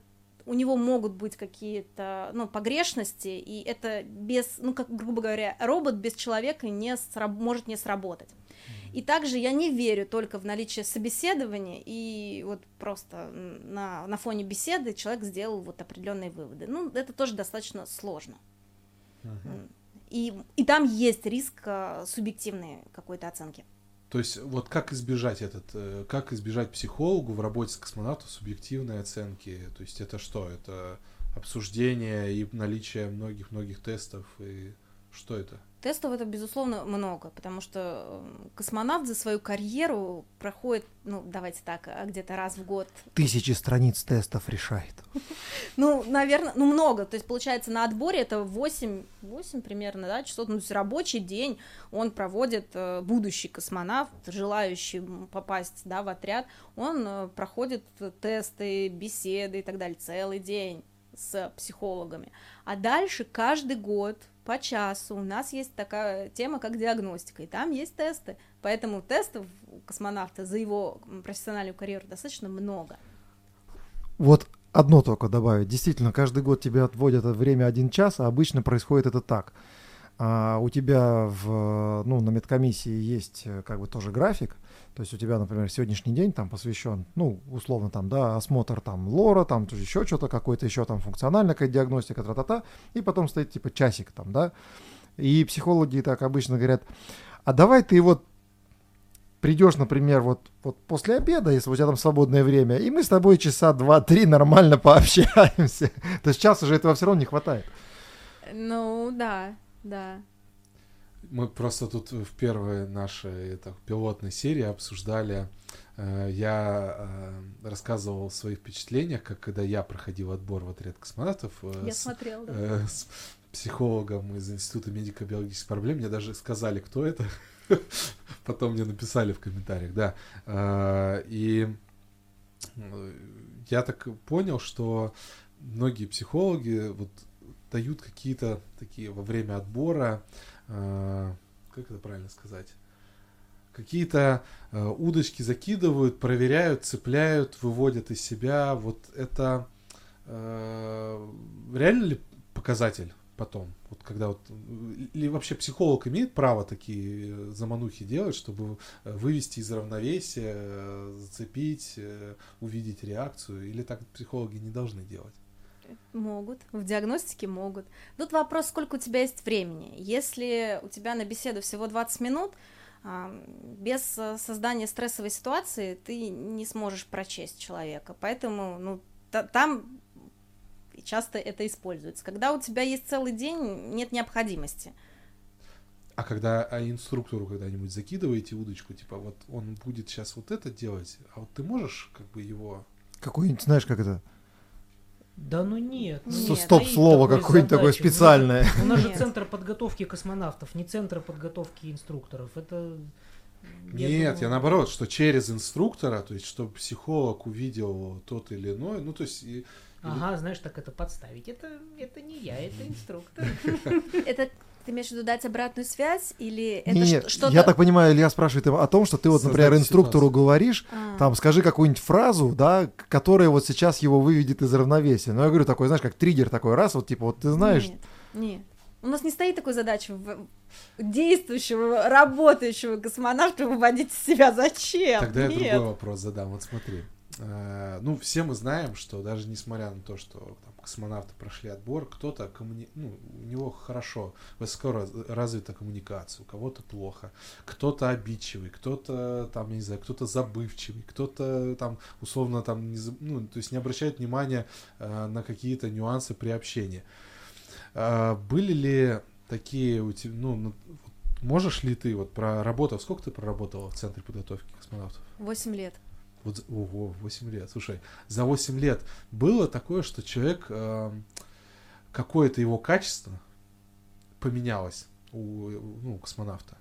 у него могут быть какие-то ну, погрешности, и это без, ну, как грубо говоря, робот без человека не сраб- может не сработать. И также я не верю только в наличие собеседования, и вот просто на, на фоне беседы человек сделал вот определенные выводы. Ну, это тоже достаточно сложно. Uh-huh. И, и там есть риск а, субъективной какой-то оценки. То есть вот как избежать этот, э, как избежать психологу в работе с космонавтом субъективной оценки? То есть это что? Это обсуждение и наличие многих-многих тестов и Что это? Тестов это, безусловно, много, потому что э, космонавт за свою карьеру проходит, ну, давайте так, а, где-то раз в год. Тысячи страниц тестов решает. Ну, наверное, ну, много. То есть, получается, на отборе это 8, 8 примерно, да, часов, ну, то есть рабочий день он проводит, э, будущий космонавт, желающий попасть, да, в отряд, он э, проходит тесты, беседы и так далее целый день с психологами. А дальше каждый год по часу у нас есть такая тема, как диагностика, и там есть тесты. Поэтому тестов у космонавта за его профессиональную карьеру достаточно много. Вот одно только добавить. Действительно, каждый год тебе отводят время один час, а обычно происходит это так. А у тебя в, ну, на медкомиссии есть э, как бы тоже график, то есть у тебя, например, сегодняшний день там посвящен, ну, условно там, да, осмотр там лора, там еще что-то, какой-то еще там функциональная какая диагностика, тра-та-та, и потом стоит типа часик там, да. И психологи так обычно говорят, а давай ты вот придешь, например, вот, вот после обеда, если у тебя там свободное время, и мы с тобой часа два-три нормально пообщаемся. То есть часа уже этого все равно не хватает. Ну, да, да. Мы просто тут в первой нашей это, пилотной серии обсуждали, э, я э, рассказывал о своих впечатлениях, как когда я проходил отбор в отряд космонавтов. Э, я с, смотрел, да. Э, с психологом из Института медико-биологических проблем. Мне даже сказали, кто это. Потом мне написали в комментариях, да. Э, и э, я так понял, что многие психологи вот дают какие-то такие во время отбора Э, как это правильно сказать? Какие-то э, удочки закидывают, проверяют, цепляют, выводят из себя. Вот это э, реально ли показатель потом? Вот когда вот или вообще психолог имеет право такие заманухи делать, чтобы вывести из равновесия, зацепить, увидеть реакцию, или так психологи не должны делать? Могут, в диагностике могут. Тут вопрос, сколько у тебя есть времени. Если у тебя на беседу всего 20 минут, без э, создания стрессовой ситуации ты не сможешь прочесть человека. Поэтому ну, там часто это используется. Когда у тебя есть целый день, нет необходимости. А когда а инструктору когда-нибудь закидываете удочку, типа вот он будет сейчас вот это делать, а вот ты можешь как бы его... Какой-нибудь, знаешь, как это, да ну нет. Ну нет Стоп-слово какое-нибудь такое специальное. У нас же центр подготовки космонавтов, не центр подготовки инструкторов. Это я Нет, думаю... я наоборот, что через инструктора, то есть, чтобы психолог увидел тот или иной, ну, то есть... И, ага, или... знаешь, так это подставить. Это, это не я, это инструктор. Это ты имеешь в виду дать обратную связь или это Нет, что-то... Я так понимаю, Илья спрашивает о том, что ты вот, например, инструктору ситуацию. говоришь, а. там, скажи какую-нибудь фразу, да, которая вот сейчас его выведет из равновесия. Но я говорю, такой, знаешь, как триггер такой раз, вот типа, вот ты знаешь... Нет, нет. У нас не стоит такой задачи в действующего, работающего космонавта выводить из себя. Зачем? Тогда Нет. я другой вопрос задам. Вот смотри. Э, ну, все мы знаем, что даже несмотря на то, что там, космонавты прошли отбор, кто-то коммуни... ну, у него хорошо, высоко развита коммуникация, у кого-то плохо, кто-то обидчивый, кто-то там, не знаю, кто-то забывчивый, кто-то там условно там, не, ну, то есть не обращает внимания э, на какие-то нюансы при общении. Э, были ли такие у тебя, ну, можешь ли ты вот проработав, сколько ты проработала в Центре подготовки космонавтов? Восемь лет. Вот, ого, 8 лет. Слушай, за 8 лет было такое, что человек, э, какое-то его качество поменялось у ну, космонавта.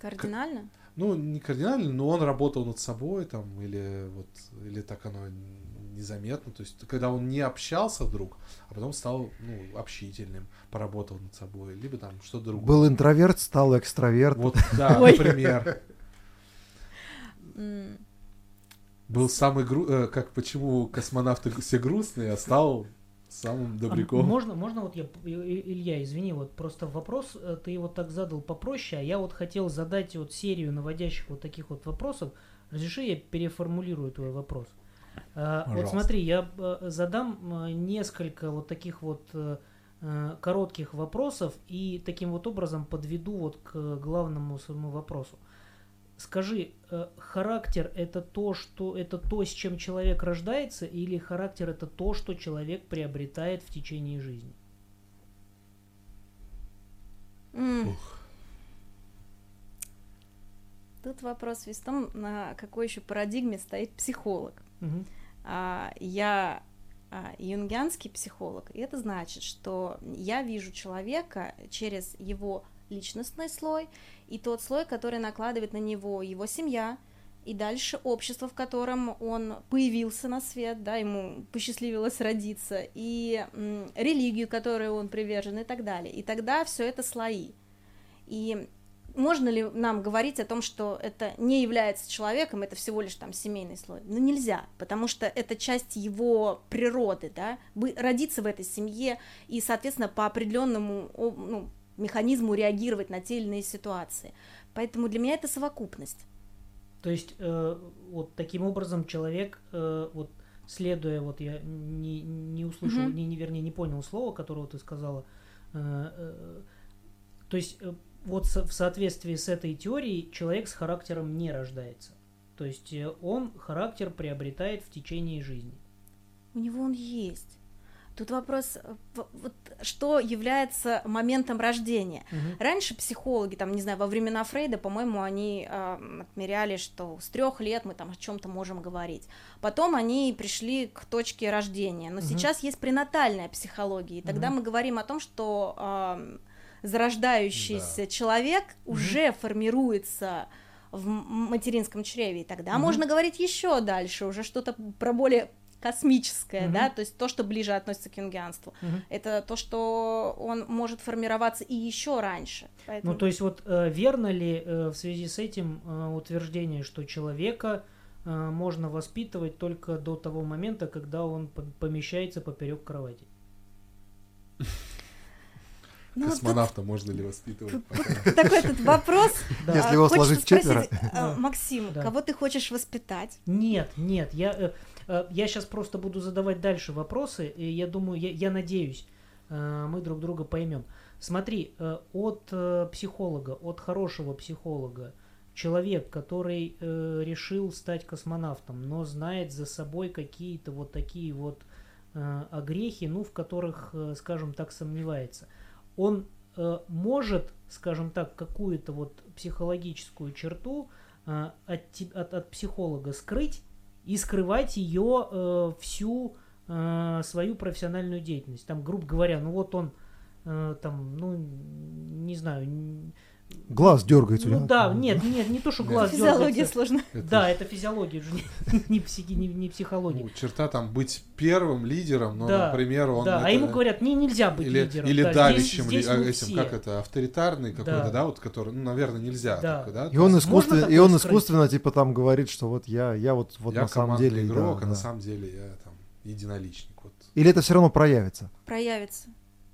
Кардинально? К, ну, не кардинально, но он работал над собой там, или вот, или так оно незаметно. То есть, когда он не общался вдруг, а потом стал ну, общительным, поработал над собой, либо там что-то другое. Был интроверт, стал экстраверт. Вот, да, например. Был самый гру... Э, как почему космонавты все грустные, а стал самым добряком. А можно, можно вот я, Илья, извини, вот просто вопрос, э, ты его так задал попроще, а я вот хотел задать вот серию наводящих вот таких вот вопросов. Разреши, я переформулирую твой вопрос. А, Пожалуйста. Вот смотри, я э, задам несколько вот таких вот коротких вопросов и таким вот образом подведу вот к главному своему вопросу. Скажи, э, характер это то, что это то, с чем человек рождается, или характер это то, что человек приобретает в течение жизни? М. Тут вопрос весь в том, на какой еще парадигме стоит психолог. Мгм. А, я а, юнгианский психолог, и это значит, что я вижу человека через его личностный слой и тот слой, который накладывает на него его семья, и дальше общество, в котором он появился на свет, да, ему посчастливилось родиться, и м, религию, которой он привержен, и так далее. И тогда все это слои. И можно ли нам говорить о том, что это не является человеком, это всего лишь там семейный слой? Ну нельзя, потому что это часть его природы, да, родиться в этой семье и, соответственно, по определенному ну, механизму реагировать на те или иные ситуации. Поэтому для меня это совокупность. То есть э, вот таким образом человек, э, вот следуя, вот я не, не услышал, Мгм. не, не, вернее, не понял слова, которого ты сказала. э, э, то есть э, вот со- в соответствии с этой теорией человек с характером не рождается. То есть э, он характер приобретает в течение жизни. У него он есть. Тут вопрос, э, вот, что является моментом рождения. Мгм. Раньше психологи, там, не знаю, во времена Фрейда, по-моему, они э, отмеряли, что с трех лет мы там о чем-то можем говорить. Потом они пришли к точке рождения. Но Мгм. сейчас есть пренатальная психология, и тогда Мгм. мы говорим о том, что э, зарождающийся человек уже формируется в материнском чреве, и тогда Мгм. можно говорить еще дальше, уже что-то про более космическое, Мгм. да, то есть то, что ближе относится к юнгианству. Мгм. Это то, что он может формироваться и еще раньше. Поэтому... Ну, то есть вот э, верно ли э, в связи с этим э, утверждение, что человека э, можно воспитывать только до того момента, когда он по- помещается поперек кровати? Ну, Космонавта можно ли воспитывать? тут- тут такой тут вопрос. Да. Если его сложить в четверо. Максим, Да. кого ты хочешь воспитать? Нет, нет, я, я сейчас просто буду задавать дальше вопросы, и я думаю, я, я надеюсь, э, мы друг друга поймем. Смотри, э, от э, психолога, от хорошего психолога, человек, который э, решил стать космонавтом, но знает за собой какие-то вот такие вот э, огрехи, ну, в которых, э, скажем так, сомневается, он э, может, скажем так, какую-то вот психологическую черту э, от, от, от психолога скрыть и скрывать ее э, всю э, свою профессиональную деятельность. Там, грубо говоря, ну вот он э, там, ну, не знаю, Глаз дергается. у ну да, нет, нет, не то, что глаз Физиология дергается. сложна. Это Да, это физиология, уже не, психи- не- не психология. ну, черта там быть первым лидером, но, Да, например, он... да, а ему говорят, не, нельзя быть или, лидером. или да, давящим, здесь, здесь ли- мы этим, все. как это, авторитарный какой-то, Да. да, вот который, ну, наверное, нельзя Да. И он, искусственно, и такое он скрыть? искусственно типа там говорит, что вот я, я вот, вот я на самом деле. да, игрок, а да. на самом деле я там единоличник. Вот. Или это все равно проявится? Проявится.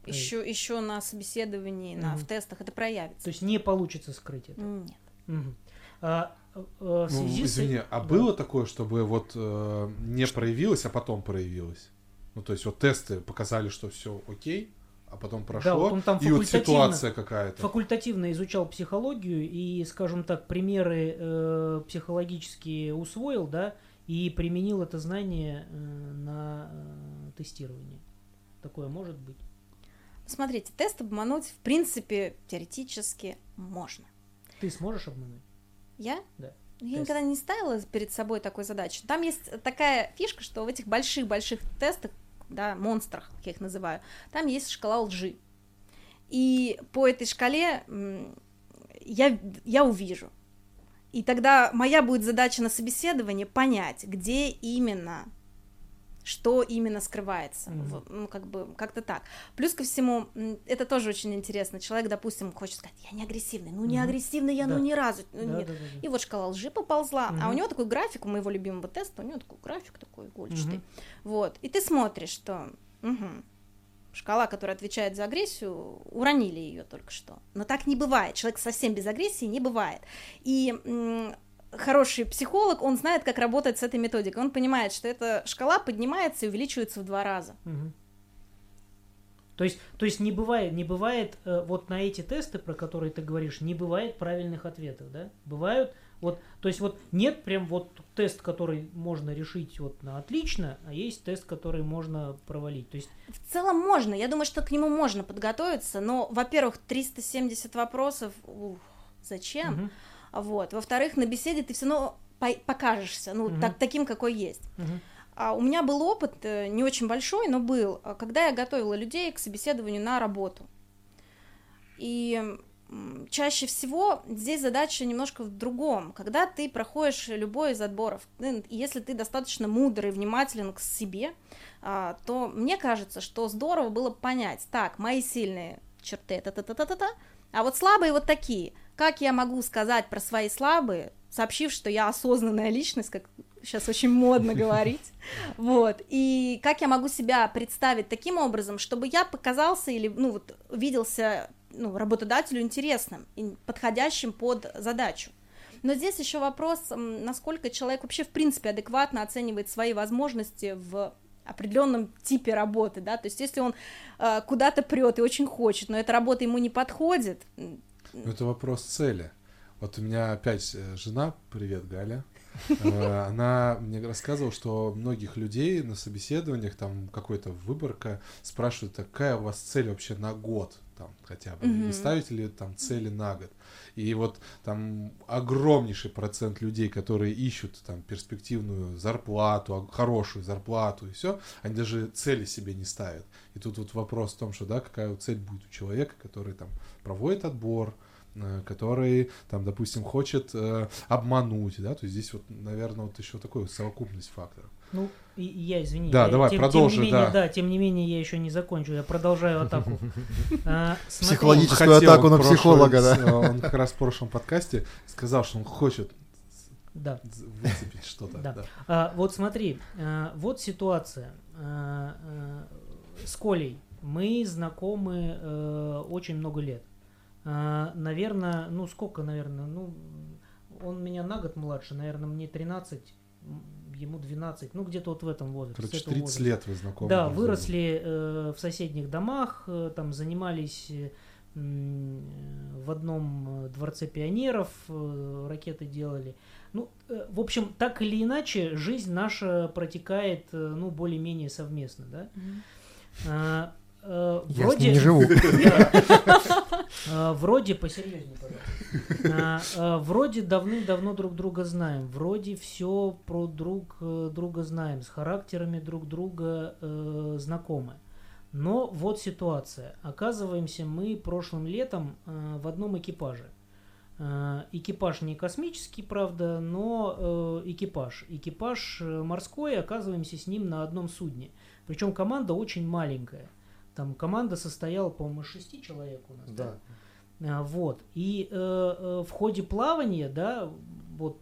Еще, еще на собеседовании, на, Мгм. в тестах это проявится. То есть не получится скрыть это. Нет. Мгм. А, в Ну, связи с- извини, а да. было такое, чтобы вот э, не проявилось, а потом проявилось? Ну, то есть вот тесты показали, что все окей, а потом прошло, вот он там и вот факультативно- ситуация какая-то. факультативно изучал психологию и, скажем так, примеры э, психологические усвоил, да, и применил это знание э, на э, тестирование. Такое может быть. Смотрите, тест обмануть, в принципе, теоретически можно. Ты сможешь обмануть? Я? Да. Я Тест. никогда не ставила перед собой такой задачи. Там есть такая фишка, что в этих больших-больших тестах, да, монстрах, как я их называю, там есть шкала лжи. И по этой шкале я, я увижу. И тогда моя будет задача на собеседовании понять, где именно, что именно скрывается. Вот, ну, как бы, как-то так. Плюс ко всему, это тоже очень интересно. Человек, допустим, хочет сказать, я не агрессивный. Ну, не Мгм. агрессивный я, ну, Да. ни разу. ну, Да, нет. да, да, да. И вот шкала лжи поползла, а у него такой график, у моего любимого теста, у него такой график такой игольчатый. Мгм. Вот, и ты смотришь, что мгм, шкала, которая отвечает за агрессию, уронили ее только что. Но так не бывает, человек совсем без агрессии не бывает. И хороший психолог, он знает, как работать с этой методикой. Он понимает, что эта шкала поднимается и увеличивается в два раза. Мгм. То есть, то есть не бывает, не бывает э, вот на эти тесты, про которые ты говоришь, не бывает правильных ответов, да? Бывают Вот, то есть вот нет прям вот тест, который можно решить вот на отлично, а есть тест, который можно провалить. То есть В целом можно. Я думаю, что к нему можно подготовиться, но, во-первых, 370 вопросов, ух, зачем? Мгм. Вот. Во-вторых, на беседе ты все равно по- покажешься, ну, Мгм. так, таким, какой есть. Мгм. А у меня был опыт, э, не очень большой, но был, а, когда я готовила людей к собеседованию на работу. И чаще всего здесь задача немножко в другом. Когда ты проходишь любой из отборов, если ты достаточно мудрый, внимателен к себе, а, то мне кажется, что здорово было понять, так, мои сильные черты, та-та-та-та-та, а вот слабые вот такие. Как я могу сказать про свои слабые, сообщив, что я осознанная личность, как сейчас очень модно говорить, вот, и как я могу себя представить таким образом, чтобы я показался или, ну, вот, виделся, ну, работодателю интересным и подходящим под задачу. Но здесь еще вопрос, насколько человек вообще, в принципе, адекватно оценивает свои возможности в определенном типе работы, да, то есть если он э, куда-то прет и очень хочет, но эта работа ему не подходит, это вопрос цели. Вот у меня опять э, жена, привет, Галя. Э, Она мне рассказывала, что многих людей на собеседованиях, там какой-то выборка, спрашивают, «А какая у вас цель вообще на год, там хотя бы, вы ставите ли там цели на год? И вот там огромнейший процент людей, которые ищут там перспективную зарплату, хорошую зарплату и все, они даже цели себе не ставят. И тут вот вопрос в том, что да, какая цель будет у человека, который там проводит отбор, э, который там, допустим, хочет э, обмануть, да, то есть здесь вот, наверное, вот еще такой вот совокупность факторов. Ну, и, и я, извини. Да, я- давай, тем, продолжи, Тем не менее, да. тем не менее, я еще не закончу, я продолжаю атаку. А, Психологическую атаку на психолога, да. э, Он как раз в прошлом подкасте сказал, что он хочет Да. выцепить что-то. Да. да. А, вот смотри, а, вот ситуация. А, а, с Колей мы знакомы э, очень много лет. наверное, ну сколько, наверное, ну он меня на год младше, наверное, мне 13, м, ему 12, ну где-то вот в этом возрасте. Короче, с этого 30 возраста. лет вы знакомы. Да, выросли э, в соседних домах, э, там занимались э, в одном э, дворце пионеров, э, ракеты делали. Ну, э, в общем, так или иначе, жизнь наша протекает, э, ну, более-менее совместно, да. А, э, Я вроде, не живу. а, вроде посерьезнее, пожалуйста. А, вроде давным-давно друг друга знаем, вроде все про друг э, друга знаем, с характерами друг друга э, знакомы. Но вот ситуация. Оказываемся мы прошлым летом э, в одном экипаже. Э, экипаж не космический, правда, но э, экипаж. Экипаж э, морской, оказываемся с ним на одном судне. Причем команда очень маленькая. Там команда состояла, по-моему, из шести человек у нас. Да. А, Вот. И э, э, в ходе плавания, да, вот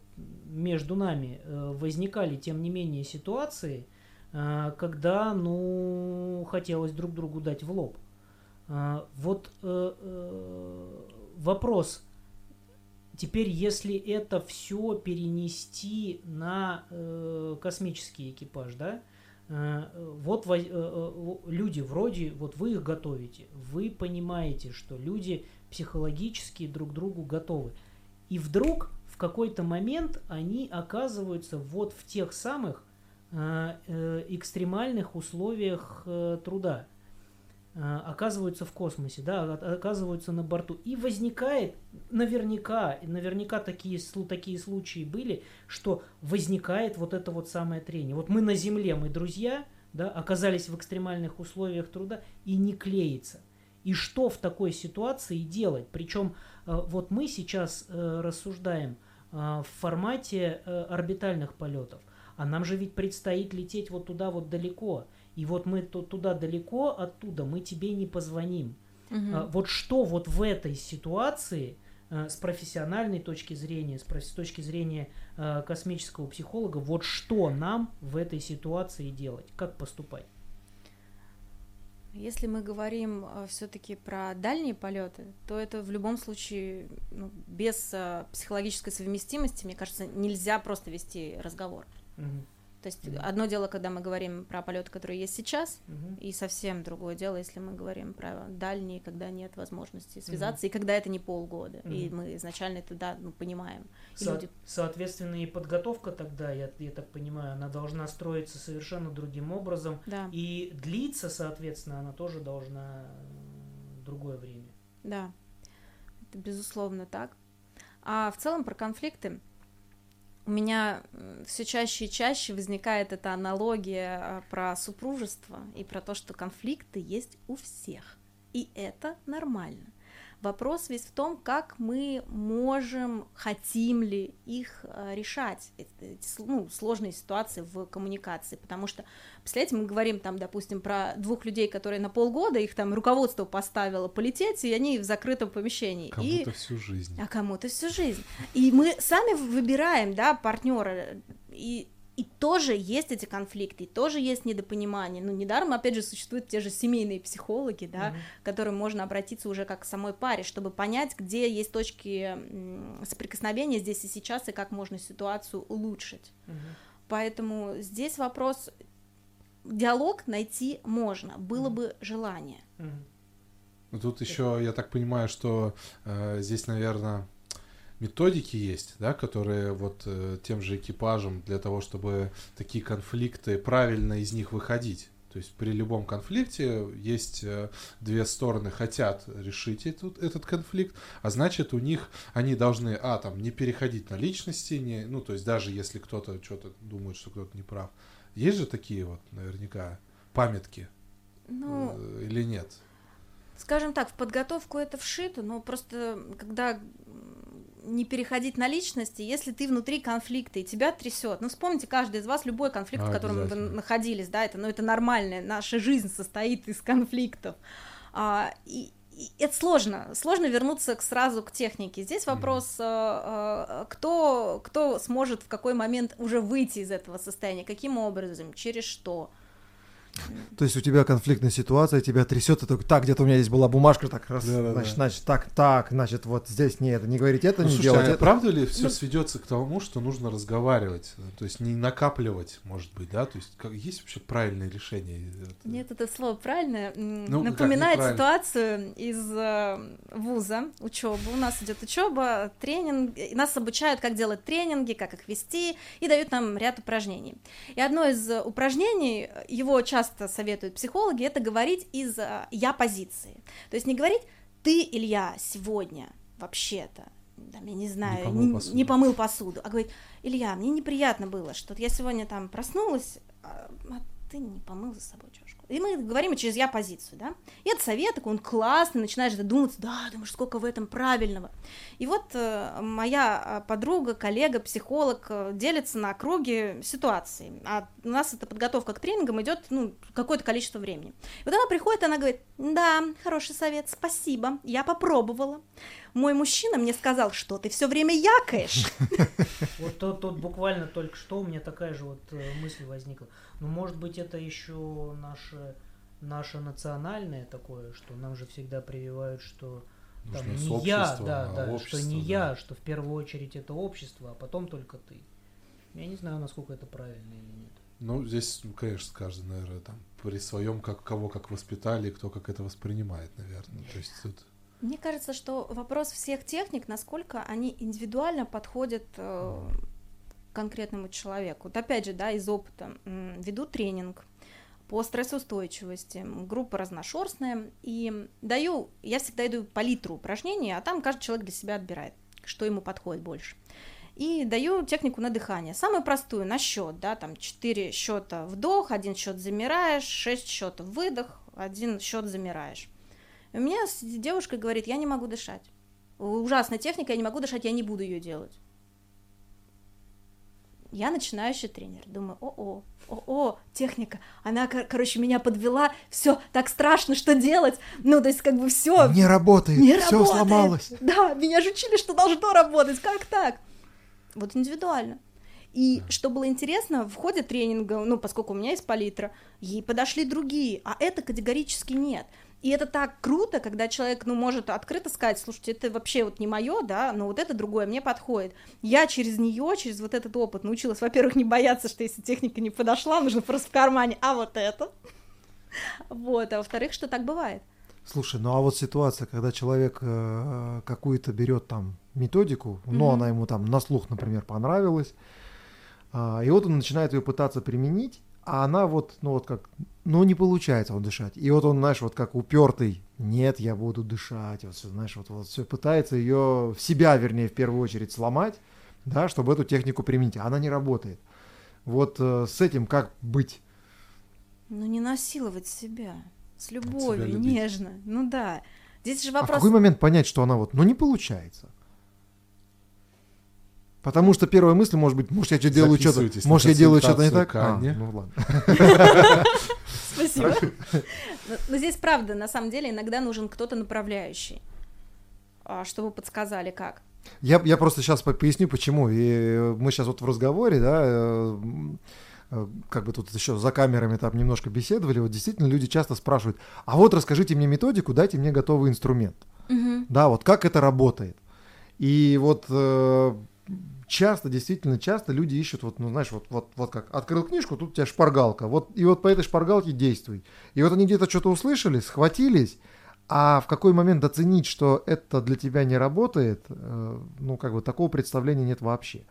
между нами э, возникали, тем не менее, ситуации, э, когда, ну, хотелось друг другу дать в лоб. А, вот э, э, вопрос. Теперь, если это все перенести на э, космический экипаж, да, э, вот воз- э, э, люди вроде, вот вы их готовите, вы понимаете, что люди психологически друг другу готовы. И вдруг в какой-то момент они оказываются вот в тех самых э, э, экстремальных условиях э, труда. Э, оказываются в космосе, да, оказываются на борту. И возникает наверняка, наверняка такие, такие случаи были, что возникает вот это вот самое трение. Вот мы на Земле, мы друзья, да, оказались в экстремальных условиях труда и не клеится. И что в такой ситуации делать? Причем э, вот мы сейчас э, рассуждаем в формате орбитальных полетов, а нам же ведь предстоит лететь вот туда вот далеко. И вот мы то- туда далеко, оттуда мы тебе не позвоним. А, Вот что вот в этой ситуации э, с профессиональной точки зрения, с, точки зрения э, космического психолога, вот что нам в этой ситуации делать, как поступать? Если мы говорим все-таки про дальние полеты, то это в любом случае ну, без психологической совместимости, мне кажется, нельзя просто вести разговор. Мгм. То есть одно дело, когда мы говорим про полеты, которые есть сейчас, Мгм. и совсем другое дело, если мы говорим про дальние, когда нет возможности связаться, и когда это не полгода, и Мгм. мы изначально это да, ну, понимаем. И Со- люди- Соответственно, и подготовка тогда, я, я так понимаю, она должна строиться совершенно другим образом. Да, И длиться, соответственно, она тоже должна другое время. да, это безусловно так. А в целом про конфликты у меня все чаще и чаще возникает эта аналогия а, про супружество и про то, что конфликты есть у всех. И это нормально. Вопрос весь в том, как мы можем, хотим ли их а, решать, эти, ну, сложные ситуации в коммуникации. Потому что, представляете, мы говорим там, допустим, про двух людей, которые на полгода, их там руководство поставило полететь, и они в закрытом помещении. И Кому-то всю жизнь. а кому-то всю жизнь. И мы сами выбираем, да, партнера. И, и тоже есть эти конфликты, и тоже есть недопонимание. Ну, недаром, опять же, существуют те же семейные психологи, да, Мгм. к которым можно обратиться уже как к самой паре, чтобы понять, где есть точки соприкосновения здесь и сейчас, и как можно ситуацию улучшить. Мгм. Поэтому здесь вопрос, диалог найти можно, было бы желание. Ну, Тут еще, я так понимаю, что э, здесь, наверное, методики есть, да, которые вот э, тем же экипажем для того, чтобы такие конфликты правильно из них выходить. То есть при любом конфликте есть э, две стороны хотят решить этот, этот конфликт, а значит у них они должны, а, там, не переходить на личности, не, ну, то есть даже если кто-то что-то думает, что кто-то не прав. Есть же такие вот, наверняка, памятки Ну, э, или нет? Скажем так, в подготовку это вшито, но просто когда не переходить на личности, если ты внутри конфликта и тебя трясет. Ну, вспомните каждый из вас любой конфликт, А, в котором вы находились, да, это, ну, это нормальная, наша жизнь состоит из конфликтов. А, и, и это сложно, сложно вернуться к, сразу к технике. Здесь вопрос, э, кто, кто сможет в какой момент уже выйти из этого состояния, каким образом, через что. То есть у тебя конфликтная ситуация, тебя трясет, и только так, где-то у меня здесь была бумажка, так раз, Да-да-да. значит, значит, так, так, значит, вот здесь не это, не говорить это, Ну, не слушайте, делать а это. правда ли все Ну- сведется к тому, что нужно разговаривать? То есть не накапливать, может быть, да? То есть как, есть вообще правильное решение? Нет, это слово правильное. Ну, Напоминает ситуацию из э, вуза, учебы. У нас идет учеба, тренинг, и нас обучают, как делать тренинги, как их вести, и дают нам ряд упражнений. И одно из упражнений, его часто советуют психологи, это говорить из э, я позиции. То есть не говорить ты, Илья, сегодня вообще-то там, я не знаю, помыл не, посуду. не помыл посуду, а говорить, Илья, мне неприятно было, что я сегодня там проснулась, а, а ты не помыл за собой чашку. И мы говорим через я позицию, да. И это совет, такой он классный, начинаешь задумываться, да, думаешь, сколько в этом правильного. И вот э, моя а, подруга, коллега, психолог э, делится на круге ситуации. А у нас эта подготовка к тренингам идет, ну, какое-то количество времени. И вот она приходит, она говорит, да, хороший совет, спасибо, я попробовала. Мой мужчина мне сказал, что ты все время якаешь. Вот тут, тут буквально только что у меня такая же вот э, мысль возникла. Ну, может быть, это еще наше, наше национальное такое, что нам же всегда прививают, что там, Нужно с не я, да, а да, общество, что не да. я, что в первую очередь это общество, а потом только ты. Я не знаю, насколько это правильно или нет. Ну, здесь, ну, конечно, каждый, наверное, там при своем, как, кого как воспитали, кто как это воспринимает, наверное. То есть тут... Мне кажется, что вопрос всех техник, насколько они индивидуально подходят э, конкретному человеку. Вот опять же, да, из опыта веду тренинг по стрессоустойчивости, группа разношерстная, и даю, я всегда даю палитру упражнений, а там каждый человек для себя отбирает, что ему подходит больше. И даю технику на дыхание. Самую простую, на счет, да, там 4 счета вдох, один счет замираешь, 6 счетов выдох, один счет замираешь. И у меня девушка говорит, я не могу дышать. Ужасная техника, я не могу дышать, я не буду ее делать. Я начинающий тренер. Думаю, о-о, о-о, техника. Она, кор- короче, меня подвела. Все, так страшно, что делать? Ну, то есть, как бы все. Не работает, Не все работает. сломалось. Да, меня же учили, что должно работать. Как так? Вот индивидуально. И что было интересно, в ходе тренинга, ну, поскольку у меня есть палитра, ей подошли другие, а это категорически нет. И это так круто, когда человек, ну, может открыто сказать, слушайте, это вообще вот не мое, да, но вот это другое мне подходит. Я через нее, через вот этот опыт научилась, во-первых, не бояться, что если техника не подошла, нужно просто в кармане, а вот это. Вот, а во-вторых, что так бывает. Слушай, ну а вот ситуация, когда человек э, какую-то берет там методику, mm-hmm. но она ему там на слух, например, понравилась, э, и вот он начинает ее пытаться применить, а она вот, ну вот как, ну не получается он дышать. И вот он, знаешь, вот как упертый, нет, я буду дышать, вот все, знаешь, вот, вот все пытается ее в себя, вернее, в первую очередь сломать, да, чтобы эту технику применить. Она не работает. Вот э, с этим как быть? Ну не насиловать себя, с любовью, себя нежно. Ну да. Здесь же вопрос... А в какой момент понять, что она вот, ну не получается? Потому что первая мысль может быть, может я что делаю что-то, может я делаю что-то не так. А, ну ладно. Спасибо. Но здесь правда, на самом деле, иногда нужен кто-то направляющий, а, чтобы подсказали как. Я, я просто сейчас поясню, почему. И мы сейчас вот в разговоре, да, э, э, как бы тут еще за камерами там немножко беседовали, вот действительно люди часто спрашивают, а вот расскажите мне методику, дайте мне готовый инструмент. Угу. Да, вот как это работает. И вот э, часто, действительно часто люди ищут, вот, ну, знаешь, вот, вот, вот как, открыл книжку, тут у тебя шпаргалка, вот, и вот по этой шпаргалке действуй. И вот они где-то что-то услышали, схватились, а в какой момент оценить, что это для тебя не работает, э, ну, как бы такого представления нет вообще.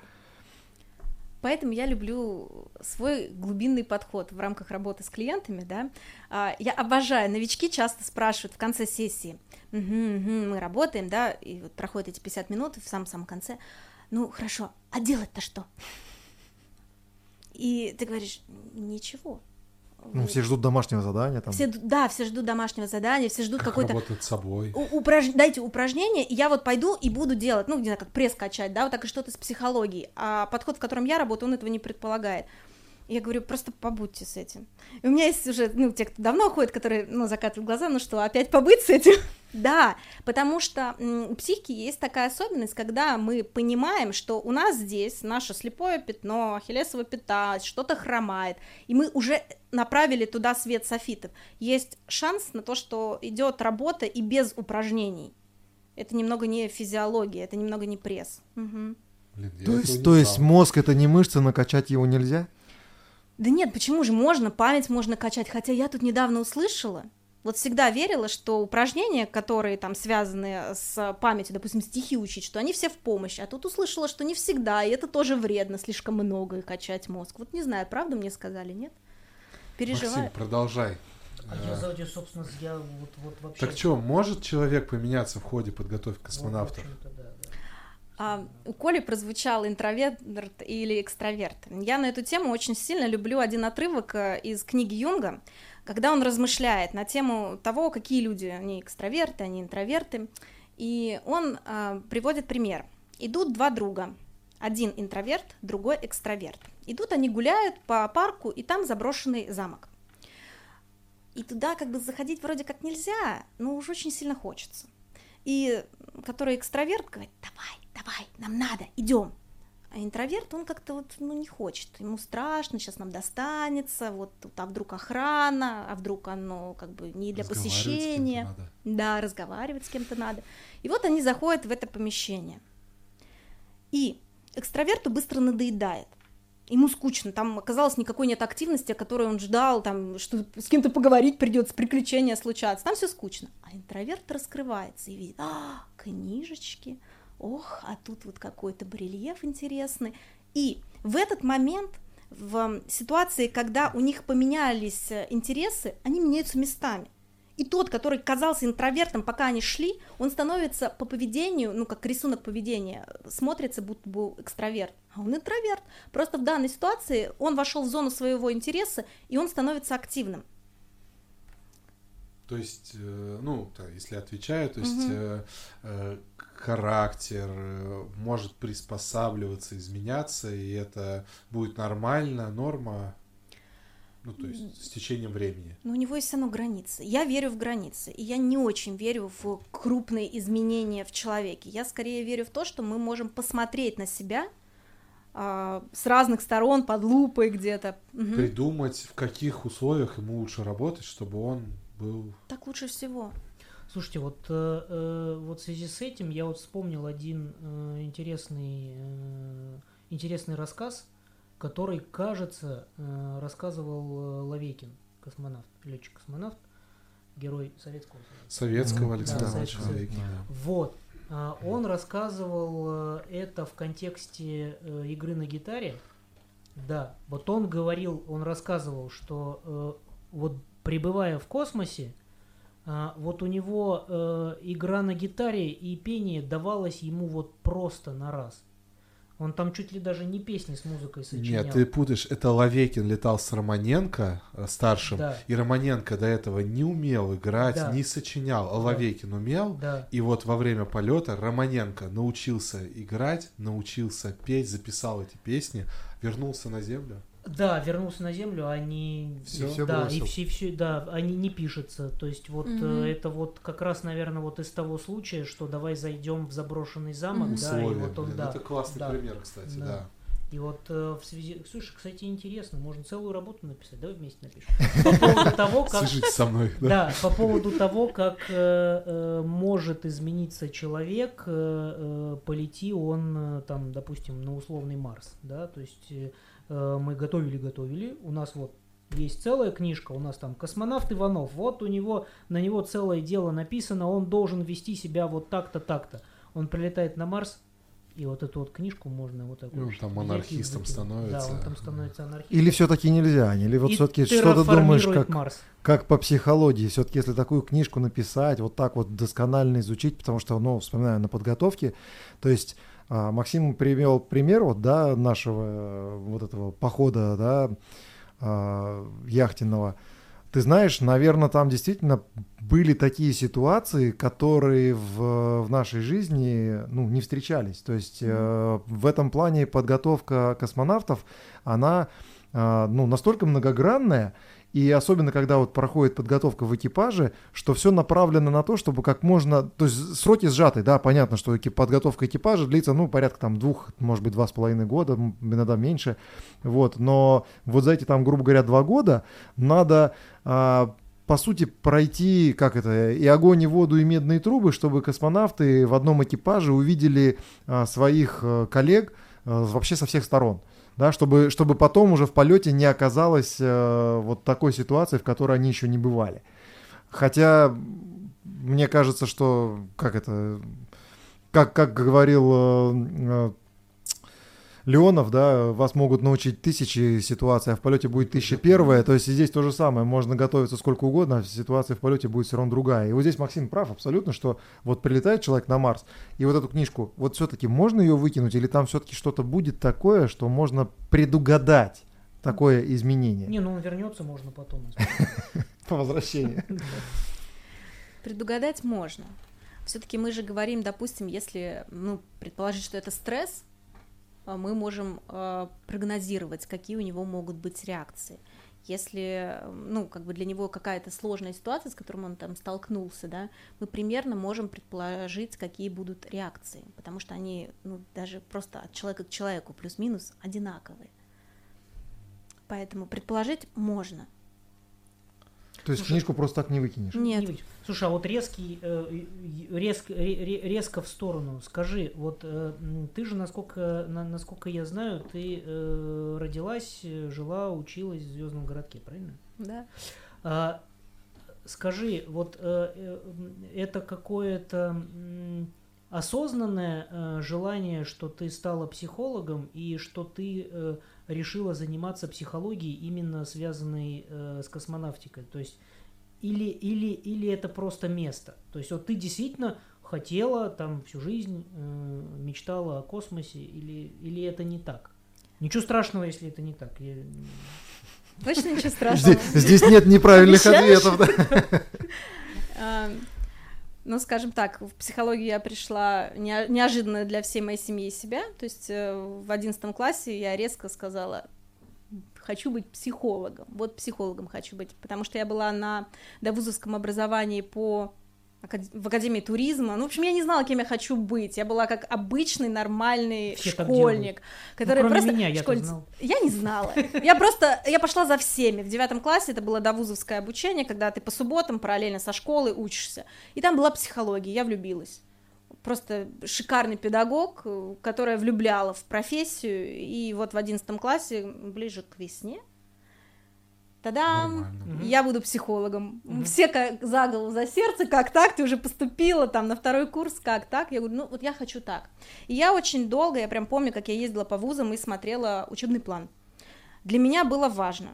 Поэтому я люблю свой глубинный подход в рамках работы с клиентами, да. А, я обожаю, новички часто спрашивают в конце сессии, угу, угу, мы работаем, да, и вот проходят эти 50 минут, в самом-самом конце, ну хорошо, а делать-то что? И ты говоришь, ничего. Ну, все ждут домашнего задания. Там. Все, да, все ждут домашнего задания, все ждут как какой-то... работать с собой. Упраж... Дайте упражнение, и я вот пойду и буду делать, ну, не знаю, как пресс качать, да, вот так и что-то с психологией. А подход, в котором я работаю, он этого не предполагает. Я говорю, просто побудьте с этим. И у меня есть уже, ну, те, кто давно ходит, которые, ну, закатывают глаза, ну что, опять побыть с этим? Да, потому что у психики есть такая особенность, когда мы понимаем, что у нас здесь наше слепое пятно, ахиллесово пята, что-то хромает, и мы уже направили туда свет софитов. Есть шанс на то, что идет работа и без упражнений. Это немного не физиология, это немного не пресс. Угу. Блин, то есть, то есть мозг это не мышца, накачать его нельзя? Да нет, почему же можно, память можно качать, хотя я тут недавно услышала, вот всегда верила, что упражнения, которые там связаны с памятью, допустим, стихи учить, что они все в помощь, а тут услышала, что не всегда, и это тоже вредно, слишком много и качать мозг. Вот не знаю, правда мне сказали, нет? Переживаю. Максим, продолжай. А я, э, собственно, я вот, вот вообще... Так что, может человек поменяться в ходе подготовки космонавтов? Вот, да, да. А, у Коли прозвучал интроверт или экстраверт. Я на эту тему очень сильно люблю один отрывок э, из книги Юнга, когда он размышляет на тему того, какие люди, они экстраверты, они интроверты. И он а, приводит пример. Идут два друга, один интроверт, другой экстраверт. Идут они гуляют по парку, и там заброшенный замок. И туда как бы заходить вроде как нельзя, но уж очень сильно хочется. И который экстраверт говорит, давай, давай, нам надо, идем. А интроверт, он как-то вот, ну, не хочет, ему страшно, сейчас нам достанется, вот, а вдруг охрана, а вдруг оно как бы не для посещения. Да, разговаривать с кем-то надо. И вот они заходят в это помещение. И экстраверту быстро надоедает. Ему скучно, там оказалось никакой нет активности, о которой он ждал, там что с кем-то поговорить придется, приключения случаться, там все скучно. А интроверт раскрывается и видит, а, книжечки, ох, а тут вот какой-то барельеф интересный. И в этот момент, в ситуации, когда у них поменялись э, интересы, они меняются местами. И тот, который казался интровертом, пока они шли, он становится по поведению, ну, как рисунок поведения, смотрится, будто бы экстраверт. А он интроверт. Просто в данной ситуации он вошел в зону своего интереса, и он становится активным. То есть, э, ну, если отвечаю, то есть угу характер э, может приспосабливаться, изменяться, и это будет нормально, норма, ну, то есть с течением времени. Но у него есть равно границы. Я верю в границы, и я не очень верю в крупные изменения в человеке. Я скорее верю в то, что мы можем посмотреть на себя а, с разных сторон, под лупой где-то. Угу. Придумать, в каких условиях ему лучше работать, чтобы он был... Так лучше всего. Слушайте, вот, э, э, вот в связи с этим я вот вспомнил один э, интересный, э, интересный рассказ, который, кажется, э, рассказывал э, Лавекин, космонавт, летчик-космонавт, герой Советского Союза. Советского Да, Александра Советского. Человека. Вот. А, Он рассказывал э, это в контексте э, игры на гитаре. Да, вот он говорил, он рассказывал, что э, вот пребывая в космосе, вот у него э, игра на гитаре и пение давалось ему вот просто на раз. Он там чуть ли даже не песни с музыкой сочинял. Нет, ты путаешь. Это Лавекин летал с Романенко, э, старшим, Да, и Романенко до этого не умел играть, Да. не сочинял, а Да. Лавекин умел. да. И вот во время полета Романенко научился играть, научился петь, записал эти песни, вернулся на землю. Да, вернулся на землю, они Всё? И всё да, бросил. и все, все, да, они не пишутся. То есть вот Мгм. э, это вот как раз, наверное, вот из того случая, что давай зайдем в заброшенный замок, Мгм. да, и Условия. вот он, блин, да, Это классный да. пример, кстати, Да. да. И вот э, в связи, слушай, кстати, интересно, можно целую работу написать, давай вместе напишем. По поводу того, как Свяжитесь со мной. да. да, по поводу того, как э, э, может измениться человек, э, э, полети он э, там, допустим, на условный Марс, да, то есть э, мы готовили-готовили, у нас вот есть целая книжка, у нас там космонавт Иванов, вот у него, на него целое дело написано, он должен вести себя вот так-то, так-то. Он прилетает на Марс, и вот эту вот книжку можно вот так Ну, вот там и монархистом выкинуть. становится. Да, он там становится анархистом. Или все-таки нельзя? Или вот все-таки что ты думаешь, как, Марс. как по психологии? Все-таки если такую книжку написать, вот так вот досконально изучить, потому что, ну, вспоминаю на подготовке, то есть а, Максим привел пример вот, да, нашего э, вот этого похода, да, а, яхтенного. Ты знаешь, наверное, там действительно были такие ситуации, которые в, в нашей жизни ну, не встречались. То есть э, в этом плане подготовка космонавтов, она э, ну, настолько многогранная, и особенно когда вот проходит подготовка в экипаже, что все направлено на то, чтобы как можно, то есть сроки сжаты, да, понятно, что подготовка экипажа длится, ну, порядка там двух, может быть, два с половиной года, иногда меньше, вот, но вот за эти там, грубо говоря, два года надо а, по сути, пройти, как это, и огонь, и воду, и медные трубы, чтобы космонавты в одном экипаже увидели а, своих э, коллег э, вообще со всех сторон. Да, чтобы, чтобы потом уже в полете не оказалось э, вот такой ситуации, в которой они еще не бывали. Хотя мне кажется, что как это, как, как говорил э, э, Леонов, да, вас могут научить тысячи ситуаций, а в полете будет тысяча первая. То есть здесь то же самое. Можно готовиться сколько угодно, а ситуация в полете будет все равно другая. И вот здесь Максим прав абсолютно, что вот прилетает человек на Марс, и вот эту книжку, вот все-таки можно ее выкинуть, или там все-таки что-то будет такое, что можно предугадать такое изменение Не, ну он вернется, можно потом. по возвращении. Предугадать можно. Все-таки мы же говорим, допустим, если ну, предположить, что это стресс, мы можем э, прогнозировать, какие у него могут быть реакции. Если, ну, как бы для него какая-то сложная ситуация, с которой он там столкнулся, да, мы примерно можем предположить, какие будут реакции, потому что они, ну, даже просто от человека к человеку плюс-минус одинаковые. Поэтому предположить можно. То есть Слушай, книжку просто так не выкинешь. Нет. Не. Слушай, а вот резкий, э, и- резко, ре- ре- резко в сторону. Скажи, вот э, ты же, насколько, на- насколько я знаю, ты э, родилась, жила, училась в Звездном городке, правильно? Да. А, скажи, вот это какое-то осознанное желание, что ты стала психологом и что ты решила заниматься психологией, именно связанной э, с космонавтикой? То есть или, или, или это просто место? То есть вот ты действительно хотела там всю жизнь, э, мечтала о космосе, или, или это не так? Ничего страшного, если это не так. Я- Точно ничего страшного. Здесь, здесь нет неправильных ответов. Ну, скажем так, в психологию я пришла неожиданно для всей моей семьи и себя. То есть э, в одиннадцатом классе я резко сказала, хочу быть психологом. Вот психологом хочу быть, потому что я была на довузовском образовании по в Академии туризма. Ну, в общем, я не знала, кем я хочу быть. Я была как обычный нормальный Все школьник, который ну, кроме просто... меня, я знал. Я не знала. Я просто, я пошла за всеми. В девятом классе это было довузовское обучение, когда ты по субботам параллельно со школой учишься. И там была психология, я влюбилась. Просто шикарный педагог, которая влюбляла в профессию. И вот в одиннадцатом классе, ближе к весне, Та-дам! Нормально. Я буду психологом. Мгм. Все как за голову, за сердце, как так? Ты уже поступила там на второй курс, как так? Я говорю, ну вот я хочу так. И я очень долго, я прям помню, как я ездила по вузам и смотрела учебный план. Для меня было важно,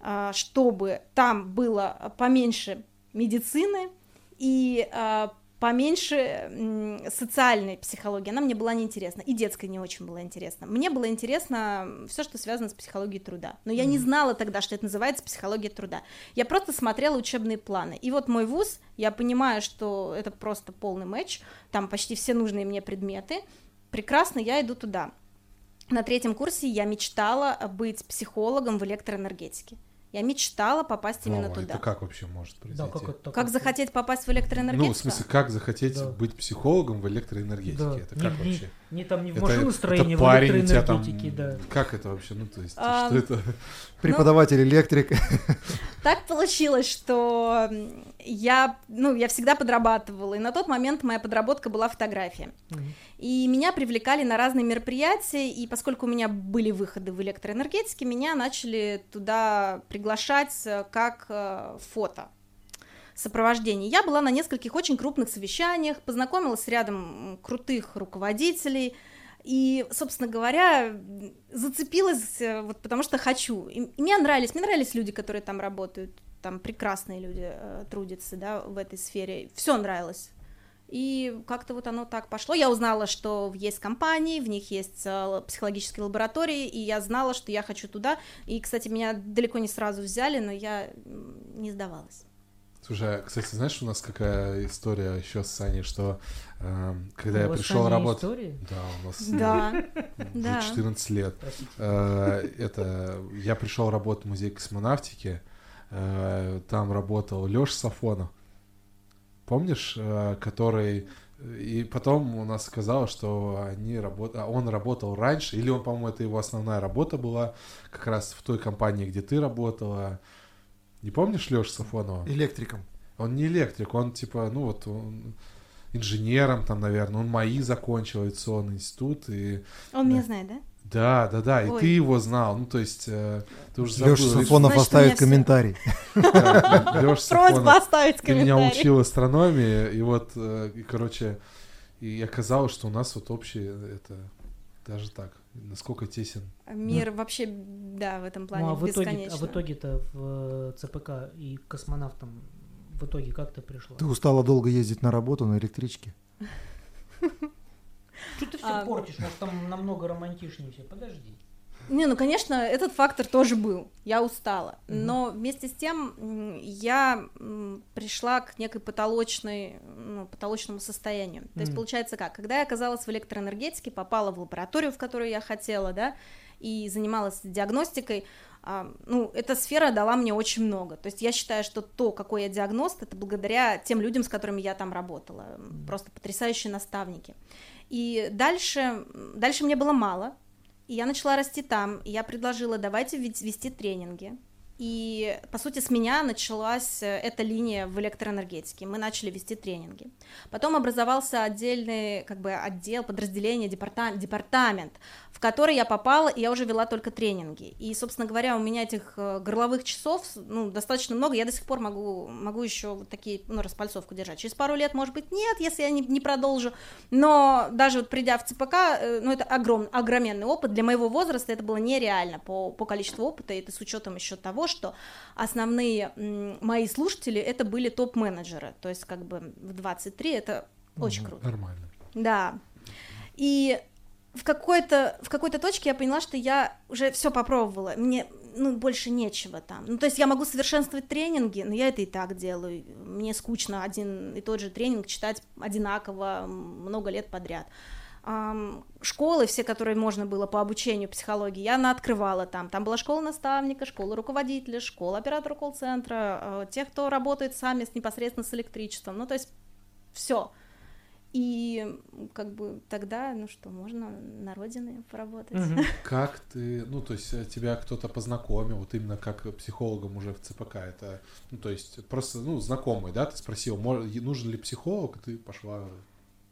а, чтобы там было поменьше медицины и а, поменьше социальной психологии. Она мне была неинтересна. И детская не очень была интересна. Мне было интересно все, что связано с психологией труда. Но я не Мгм. знала тогда, что это называется психология труда. Я просто смотрела учебные планы. И вот мой вуз, я понимаю, что это просто полный матч, там почти все нужные мне предметы. Прекрасно, я иду туда. На третьем курсе я мечтала быть психологом в электроэнергетике. Я мечтала попасть именно О, туда. это как вообще может произойти? Да, как это Как захотеть попасть в электроэнергетику? Ну, в смысле, как захотеть Да. быть психологом в электроэнергетике? Да. Это как не- вообще? Не там не в Это- машиностроении, это в парень у тебя там... электроэнергетике, да. Как это вообще? Ну, то есть, А, что это? Преподаватель электрик. Так получилось, что я, ну, я всегда подрабатывала, и на тот момент моя подработка была фотография. Мгм. И меня привлекали на разные мероприятия, и поскольку у меня были выходы в электроэнергетике, меня начали туда приглашать э, как э, фото сопровождение. Я была на нескольких очень крупных совещаниях, познакомилась с рядом крутых руководителей, и, собственно говоря, зацепилась, э, вот потому что хочу. И мне нравились, мне нравились люди, которые там работают, там прекрасные люди э, трудятся, да, в этой сфере. Все нравилось. И как-то вот оно так пошло. Я узнала, что есть компании, в них есть э, психологические лаборатории, и я знала, что я хочу туда. И, кстати, меня далеко не сразу взяли, но я не сдавалась. Слушай, а, кстати, знаешь, у нас какая история еще с Саней, что э, когда я У вас пришел работать... история? Да, у нас Да, да. 14 лет. Э, Это я пришел работать в музей космонавтики. э, Там работал Лёш Сафонов. Помнишь, э, который и потом у нас сказалось, что они работ... а он работал раньше, или он, по-моему, это его основная работа была, как раз в той компании, где ты работала. Не помнишь Лёшу Сафонова? Электриком. Он не электрик, он типа, ну вот, он инженером там, наверное, он МАИ закончил, авиационный институт, и Он меня Да. знает, да? да, да, да, и Ой. ты его знал, ну то есть э, ты уже забыл. Леша Сафонов Значит, оставит меня комментарий. Леша Просьба Сафонов, оставить ты меня комментарий. учил астрономии, и вот, э, и, короче, и оказалось, что у нас вот общий, э, это, даже так, насколько тесен. Мир вообще, да, в этом плане Ну, а в итоге, бесконечно. а в итоге-то в э, ЦПК и космонавтам в итоге как ты пришла? Ты устала долго ездить на работу на электричке? Что ты все А, портишь? Может, там намного романтичнее все. Подожди. Не, ну, конечно, этот фактор тоже был. Я устала. Мгм. Но вместе с тем я пришла к некой потолочной, ну, потолочному состоянию. То есть, Мгм. получается как? Когда я оказалась в электроэнергетике, попала в лабораторию, в которую я хотела, да, и занималась диагностикой, а, ну, эта сфера дала мне очень много. То есть я считаю, что то, какой я диагност, это благодаря тем людям, с которыми я там работала. Просто потрясающие наставники. И дальше, дальше мне было мало, и я начала расти там, и я предложила, давайте вести тренинги. И, по сути, с меня началась э, эта линия в электроэнергетике. Мы начали вести тренинги. Потом образовался отдельный, как бы, отдел, подразделение, департамент, департамент, в который я попала, и я уже вела только тренинги. И, собственно говоря, у меня этих э, горловых часов, ну, достаточно много, я до сих пор могу, могу еще вот такие, ну, распальцовку держать. Через пару лет, может быть, нет, если я не, не продолжу, но даже вот придя в ЦПК, э, ну, это огром, огроменный опыт, для моего возраста это было нереально по, по количеству опыта, и это с учетом еще того, что основные мои слушатели это были топ-менеджеры, то есть как бы в 23 это очень Мгм, круто. Нормально. Да. И в какой-то в какой-то точке я поняла, что я уже все попробовала. Мне ну, больше нечего там. Ну, то есть я могу совершенствовать тренинги, но я это и так делаю. Мне скучно один и тот же тренинг читать одинаково много лет подряд. Ам, школы все, которые можно было по обучению психологии, я открывала там. Там была школа наставника, школа руководителя, школа оператора колл-центра, э, тех, кто работает сами с, непосредственно с электричеством. Ну, то есть все. И как бы тогда, ну что, можно на родине поработать. Мгм. Как ты, ну, то есть э, тебя кто-то познакомил, вот именно как психологом уже в ЦПК, это, ну, то есть просто, ну, знакомый, да, ты спросил, нужен ли психолог, и ты пошла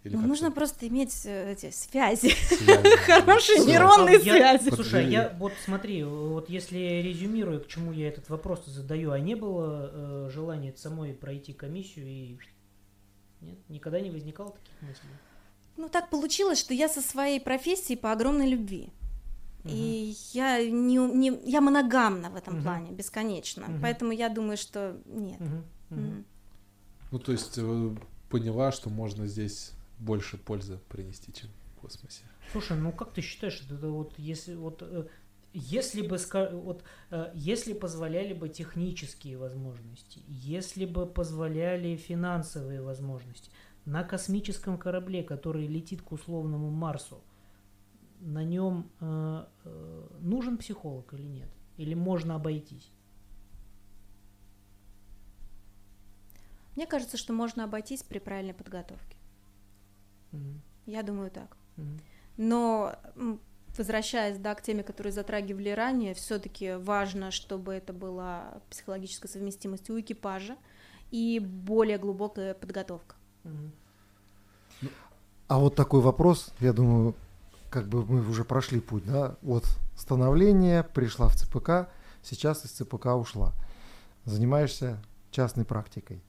или Ну, нужно ты? просто иметь э, эти связи, Связи. хорошие Всё. нейронные А я- связи. Слушай, а я вот смотри, вот если резюмируя, к чему я этот вопрос задаю, а не было э, желания самой пройти комиссию и нет, никогда не возникало таких мыслей? Ну, так получилось, что я со своей профессией по огромной любви. И я не, не я моногамна в этом плане, бесконечно. Поэтому я думаю, что нет. Ну, то есть э, поняла, что можно здесь больше пользы принести, чем в космосе. Слушай, ну как ты считаешь, это, вот если вот э, если бы вот э, если позволяли бы технические возможности, если бы позволяли финансовые возможности на космическом корабле, который летит к условному Марсу, на нем э, э, нужен психолог или нет? Или можно обойтись? Мне кажется, что можно обойтись при правильной подготовке. Мгм, Я думаю так. мгм. Но возвращаясь да, к теме, которую затрагивали ранее, все-таки важно, чтобы это была психологическая совместимость у экипажа и более глубокая подготовка. Мгм. А вот такой вопрос, я думаю, как бы мы уже прошли путь, да, от становления, пришла в ЦПК, сейчас из ЦПК ушла. Занимаешься частной практикой.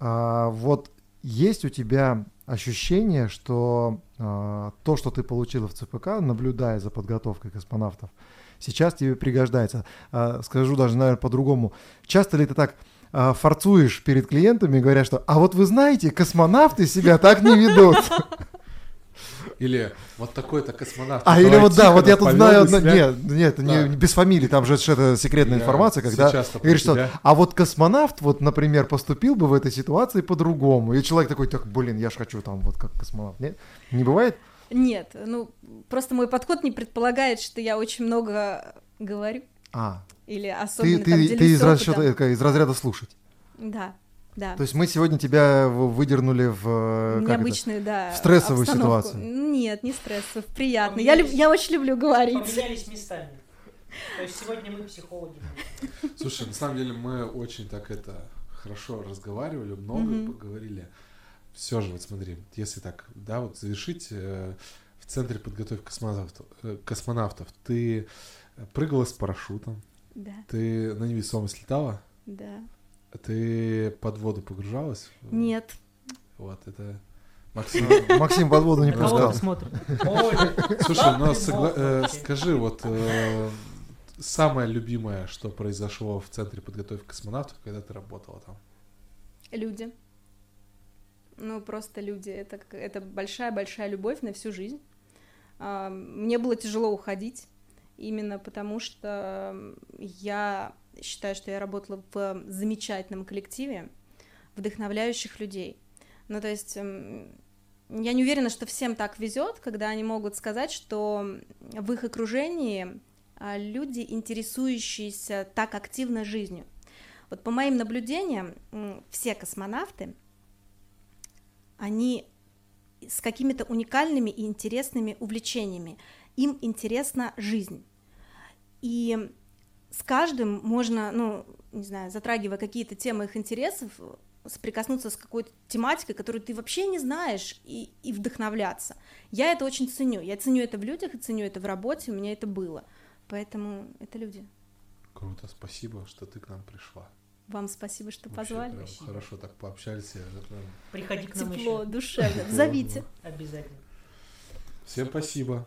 А вот есть у тебя ощущение, что а, то, что ты получила в ЦПК, наблюдая за подготовкой космонавтов, сейчас тебе пригождается. А, скажу даже, наверное, по-другому. Часто ли ты так а, форцуешь перед клиентами, говоря, что «а вот вы знаете, космонавты себя так не ведут». Или вот такой-то космонавт. А, или вот да, вот я тут знаю, одно- нет, нет, не- Да. не без фамилии, там же это секретная Я информация, когда говорит, что, а вот космонавт, вот, например, поступил бы в этой ситуации по-другому, и человек такой, так, блин, я ж хочу там вот как космонавт, нет? Не бывает? Нет, ну просто мой подход не предполагает, что я очень много говорю А, или ты, особенно там ты, ты из, расчета, э, из разряда слушать. Да, да. То есть мы сегодня тебя выдернули в... э, как это? Необычную, да. В стрессовую обстановку. ситуацию. Нет, не стрессов, приятно. Я, люб- я очень люблю говорить. Поменялись местами. То есть сегодня мы психологи. Слушай, на самом деле мы очень так это хорошо разговаривали, много Мгм. поговорили. Все же, вот смотри, если так, да, вот завершить э, в центре подготовки космонавтов, э, космонавтов, ты прыгала с парашютом, Да, ты на невесомость летала, да. Ты под воду погружалась? Нет. Вот, это Максим. Максим под воду не пускал. Слушай, ну согла- э, скажи, вот э, самое любимое, что произошло в центре подготовки космонавтов, когда ты работала там? Люди. Ну, просто люди. Это, это большая-большая любовь на всю жизнь. А, Мне было тяжело уходить, именно потому что я считаю, что я работала в замечательном коллективе вдохновляющих людей. Ну, то есть м, я не уверена, что всем так везет, когда они могут сказать, что в их окружении а, люди, интересующиеся так активно жизнью. Вот по моим наблюдениям, все космонавты, они с какими-то уникальными и интересными увлечениями. Им интересна жизнь. И с каждым можно, ну, не знаю, затрагивая какие-то темы их интересов, соприкоснуться с какой-то тематикой, которую ты вообще не знаешь, и, и вдохновляться. Я это очень ценю. Я ценю это в людях и ценю это в работе, у меня это было. Поэтому это люди. Круто, спасибо, что ты к нам пришла. Вам спасибо, что Вообще позвали. прям Спасибо. хорошо так пообщались. я прям- Приходи к нам Тепло, еще. душевно. Зовите. Обязательно. Всем спасибо.